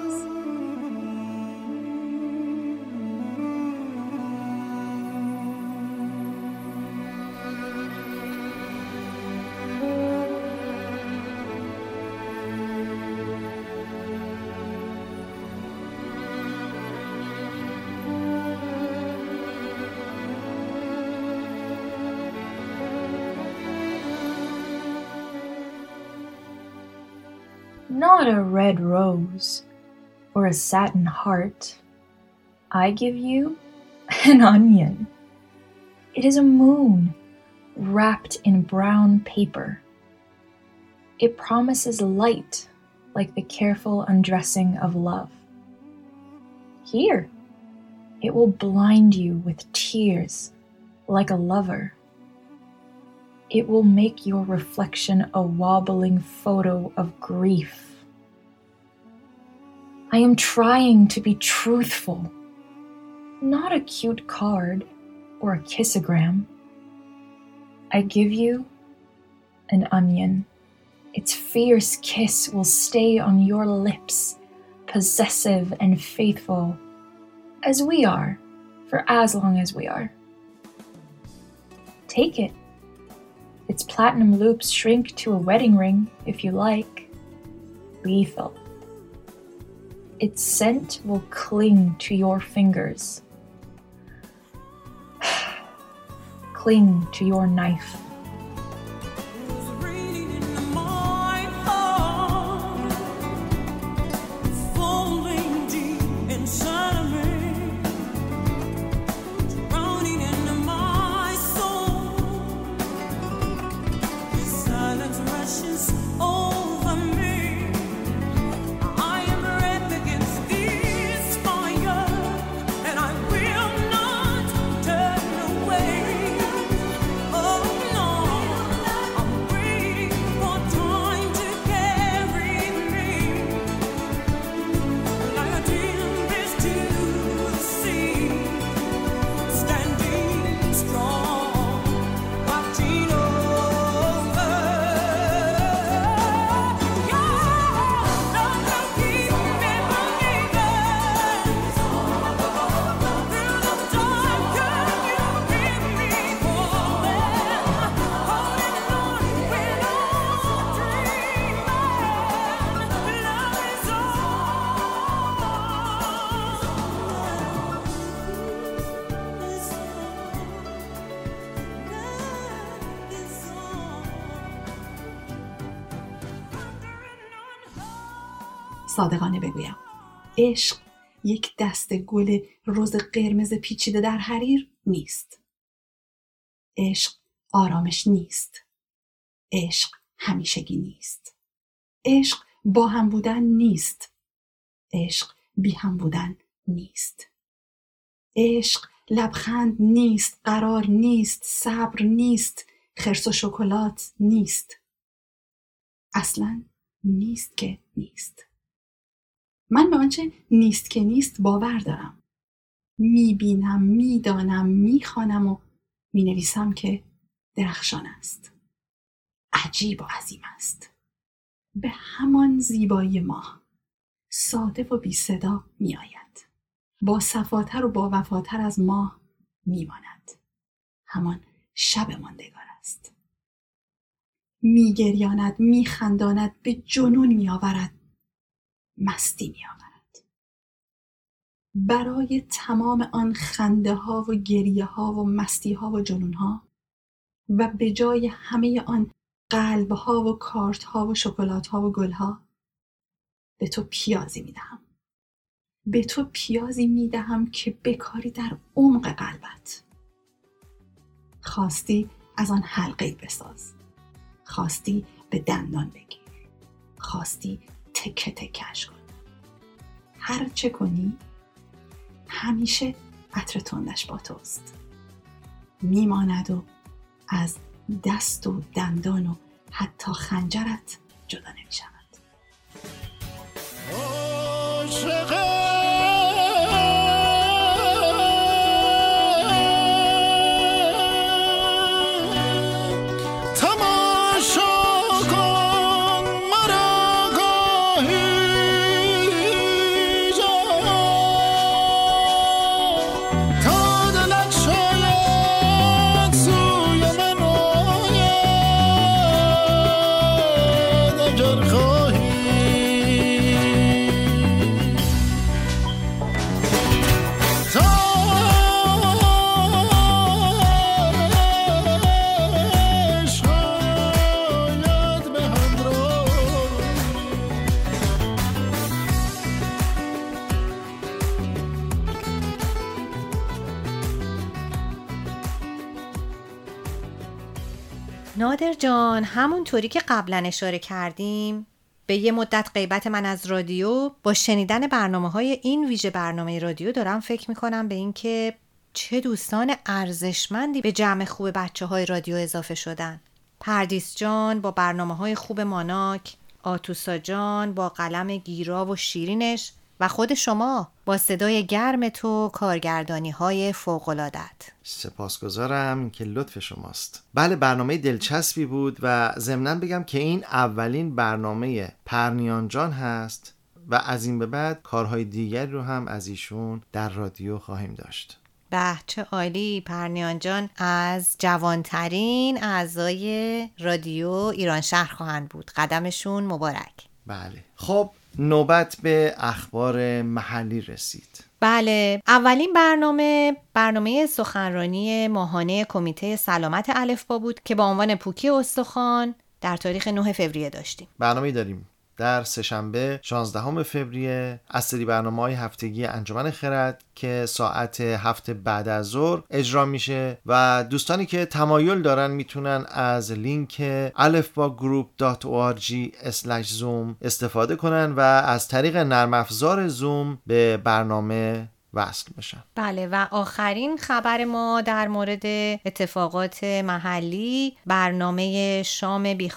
not a red rose or a satin heart. I give you an onion. It is a moon wrapped in brown paper. It promises light like the careful undressing of love. Here, it will blind you with tears like a lover. It will make your reflection a wobbling photo of grief I am trying to be truthful, not a cute card or a kissogram. I give you an onion. Its fierce kiss will stay on your lips, possessive and faithful, as we are, for as long as we are. Take it. Its platinum loops shrink to a wedding ring, if you like. Lethal. Its scent will cling to your fingers, cling to your knife. صادقانه بگویم. عشق یک دست گل روز قرمز پیچیده در حریر نیست. عشق آرامش نیست. عشق همیشگی نیست. عشق با هم بودن نیست. عشق بی هم بودن نیست. عشق لبخند نیست قرار نیست صبر نیست خرس و شکلات نیست. اصلا نیست که نیست. من به آنچه نیست که نیست باور دارم می‌بینم می‌دانم می‌خوانم و می‌نویسم که درخشان است عجیب و عظیم است به همان زیبایی ماه ساده و بی صدا می آید. با صفاتر و با وفاتر از ماه می ماند. همان شب ماندگار است. می گریاند، می خنداند، به جنون می آورد. مستی می آورد. برای تمام آن خنده ها و گریه ها و مستی ها و جنون ها و به جای همه آن قلب ها و کارت ها و شکلات ها و گل ها به تو پیازی می دهم. به تو پیازی می دهم که بکاری در عمق قلبت. خواستی از آن حلقه بساز. خواستی به دندان بگیر. خواستی تکه تکش کن. هر چه کنی همیشه عطر تندش با توست. میماند و از دست و دندان و حتی خنجرت جدا نمی جان همونطوری که قبلا اشاره کردیم. به یه مدت غیبت من از رادیو با شنیدن برنامه های این ویژه برنامه رادیو دارم فکر می‌کنم به اینکه چه دوستان ارزشمندی به جمع خوب بچه های رادیو اضافه شدن. پردیس جان با برنامه های خوب ماناک آتوسا جان با قلم گیرا و شیرینش و خود شما با صدای گرم تو کارگردانی های فوقلادت سپاسگزارم که لطف شماست. بله برنامه دلچسبی بود و ضمنا بگم که این اولین برنامه پرنیان جان هست و از این به بعد کارهای دیگر رو هم از ایشون در رادیو خواهیم داشت. به چه عالی پرنیان جان. از جوانترین اعضای رادیو ایران شهر خواهند بود. قدمشون مبارک. بله. خب نوبت به اخبار محلی رسید. بله اولین برنامه برنامه سخنرانی ماهانه کمیته سلامت الفبا بود که با عنوان پوکی استخوان در تاریخ 9 فوریه داشتیم. برنامه داریم. در سهشنبه 16 فوریه از سری برنامه های هفتگی انجمن خرد که ساعت هفت بعد از ظهر اجرا میشه و دوستانی که تمایل دارن می‌تونن از لینک alfbagroup.org zoom استفاده کنن و از طریق نرم افزار زوم به برنامه وصل بشن. بله و آخرین خبر ما در مورد اتفاقات محلی برنامه شام بی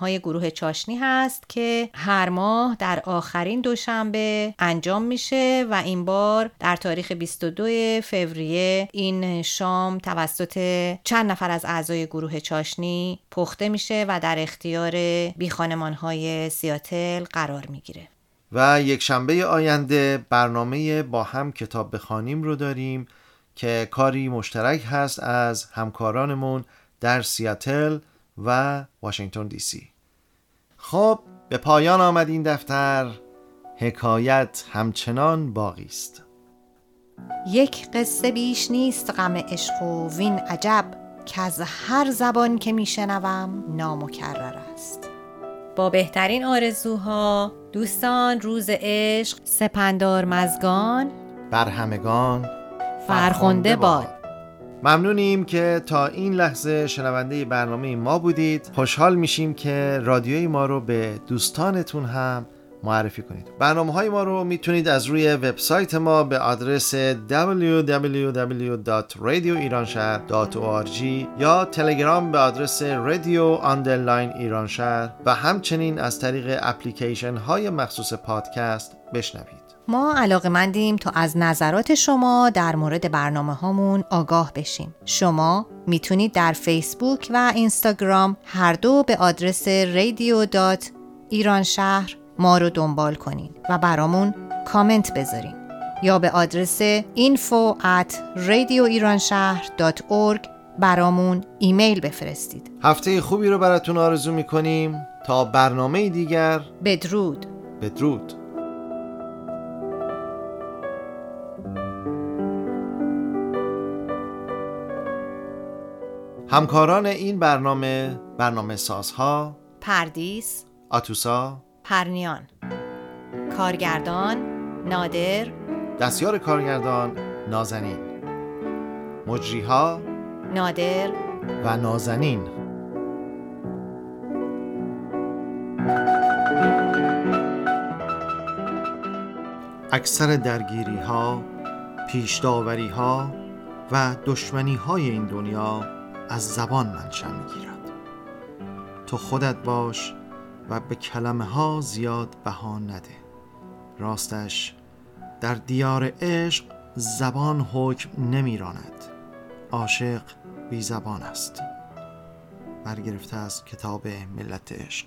های گروه چاشنی هست که هر ماه در آخرین دوشنبه انجام میشه و این بار در تاریخ 22 فوریه این شام توسط چند نفر از اعضای گروه چاشنی پخته میشه و در اختیار بی های سیاتل قرار می‌گیره. و یک شنبه آینده برنامه با هم کتاب بخوانیم رو داریم که کاری مشترک هست از همکارانمون در سیاتل و واشنگتن دی سی. خب به پایان آمد این دفتر. حکایت همچنان باقی است. یک قصه بیش نیست غم عشق و وین عجب که از هر زبان که میشنوم نامکرر است. با بهترین آرزوها دوستان روز عشق سپندار مزگان. بر همگان فرخنده باد. ممنونیم که تا این لحظه شنونده برنامه ما بودید. خوشحال میشیم که رادیوی ما رو به دوستانتون هم معرفی کنید. برنامه های ما رو می‌تونید از روی وبسایت ما به آدرس www.radioiranshahr.org یا تلگرام به آدرس رادیو underline ایران شهر و همچنین از طریق اپلیکیشن های مخصوص پادکست بشنوید. ما علاقه مندیم تا از نظرات شما در مورد برنامه هامون آگاه بشیم. شما می‌تونید در فیسبوک و اینستاگرام هر دو به آدرس شهر ما رو دنبال کنین و برامون کامنت بذارین یا به آدرس info at radioiranshahr.org برامون ایمیل بفرستید. هفته خوبی رو براتون آرزو می‌کنیم. تا برنامه دیگر. بدرود. بدرود. همکاران این برنامه برنامه سازها. پردیس. آتوسا. پرنیان. کارگردان نادر. دستیار کارگردان نازنین. مجریها نادر. و نازنین. اکثر درگیری ها پیش داوری ها و دشمنی های این دنیا از زبان منشأ می‌گیرد. تو خودت باش و به کلمه ها زیاد بها نده. راستش در دیار عشق زبان حکم نمیراند. عاشق بی زبان است. برگرفته از کتاب ملت عشق.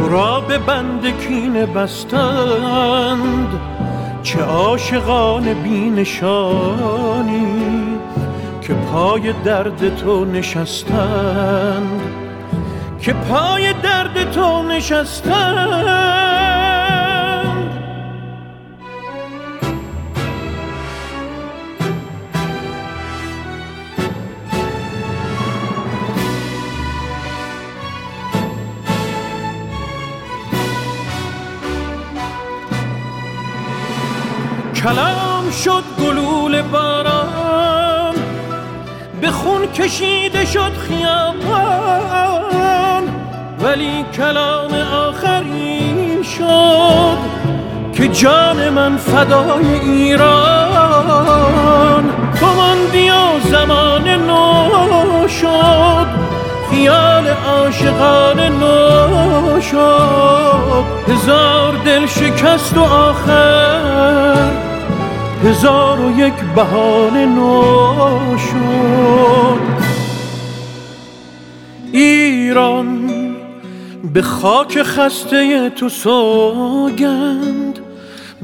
تو را به بند کینه بستند. چه عاشقان بینشانی که پای درد تو نشستند. که پای درد تو نشستند. کلام شد گلول باران به خون کشیده شد خیابان. ولی کلام آخری شد که جان من فدای ایران. تو ماندی و زمان نو شد خیال عاشقان نو شد. هزار دل شکست و آخر هزار و یک بهانه نو شد ایران به خاک خسته تو سوگند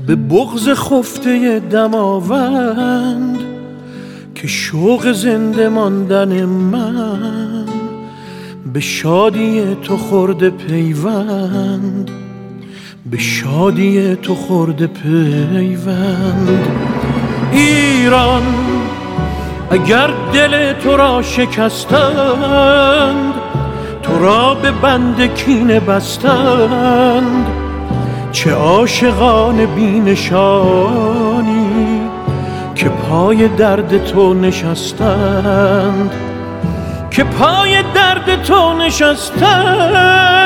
به بغز خفته دماوند که شوق زنده ماندن من به شادی تو خورده پیوند. به شادی تو خورده پیوند. ایران اگر دل تو را شکستند تو را به بند کینه بستند. چه عاشقان بینشانی که پای درد تو نشستند. که پای درد تو نشستند.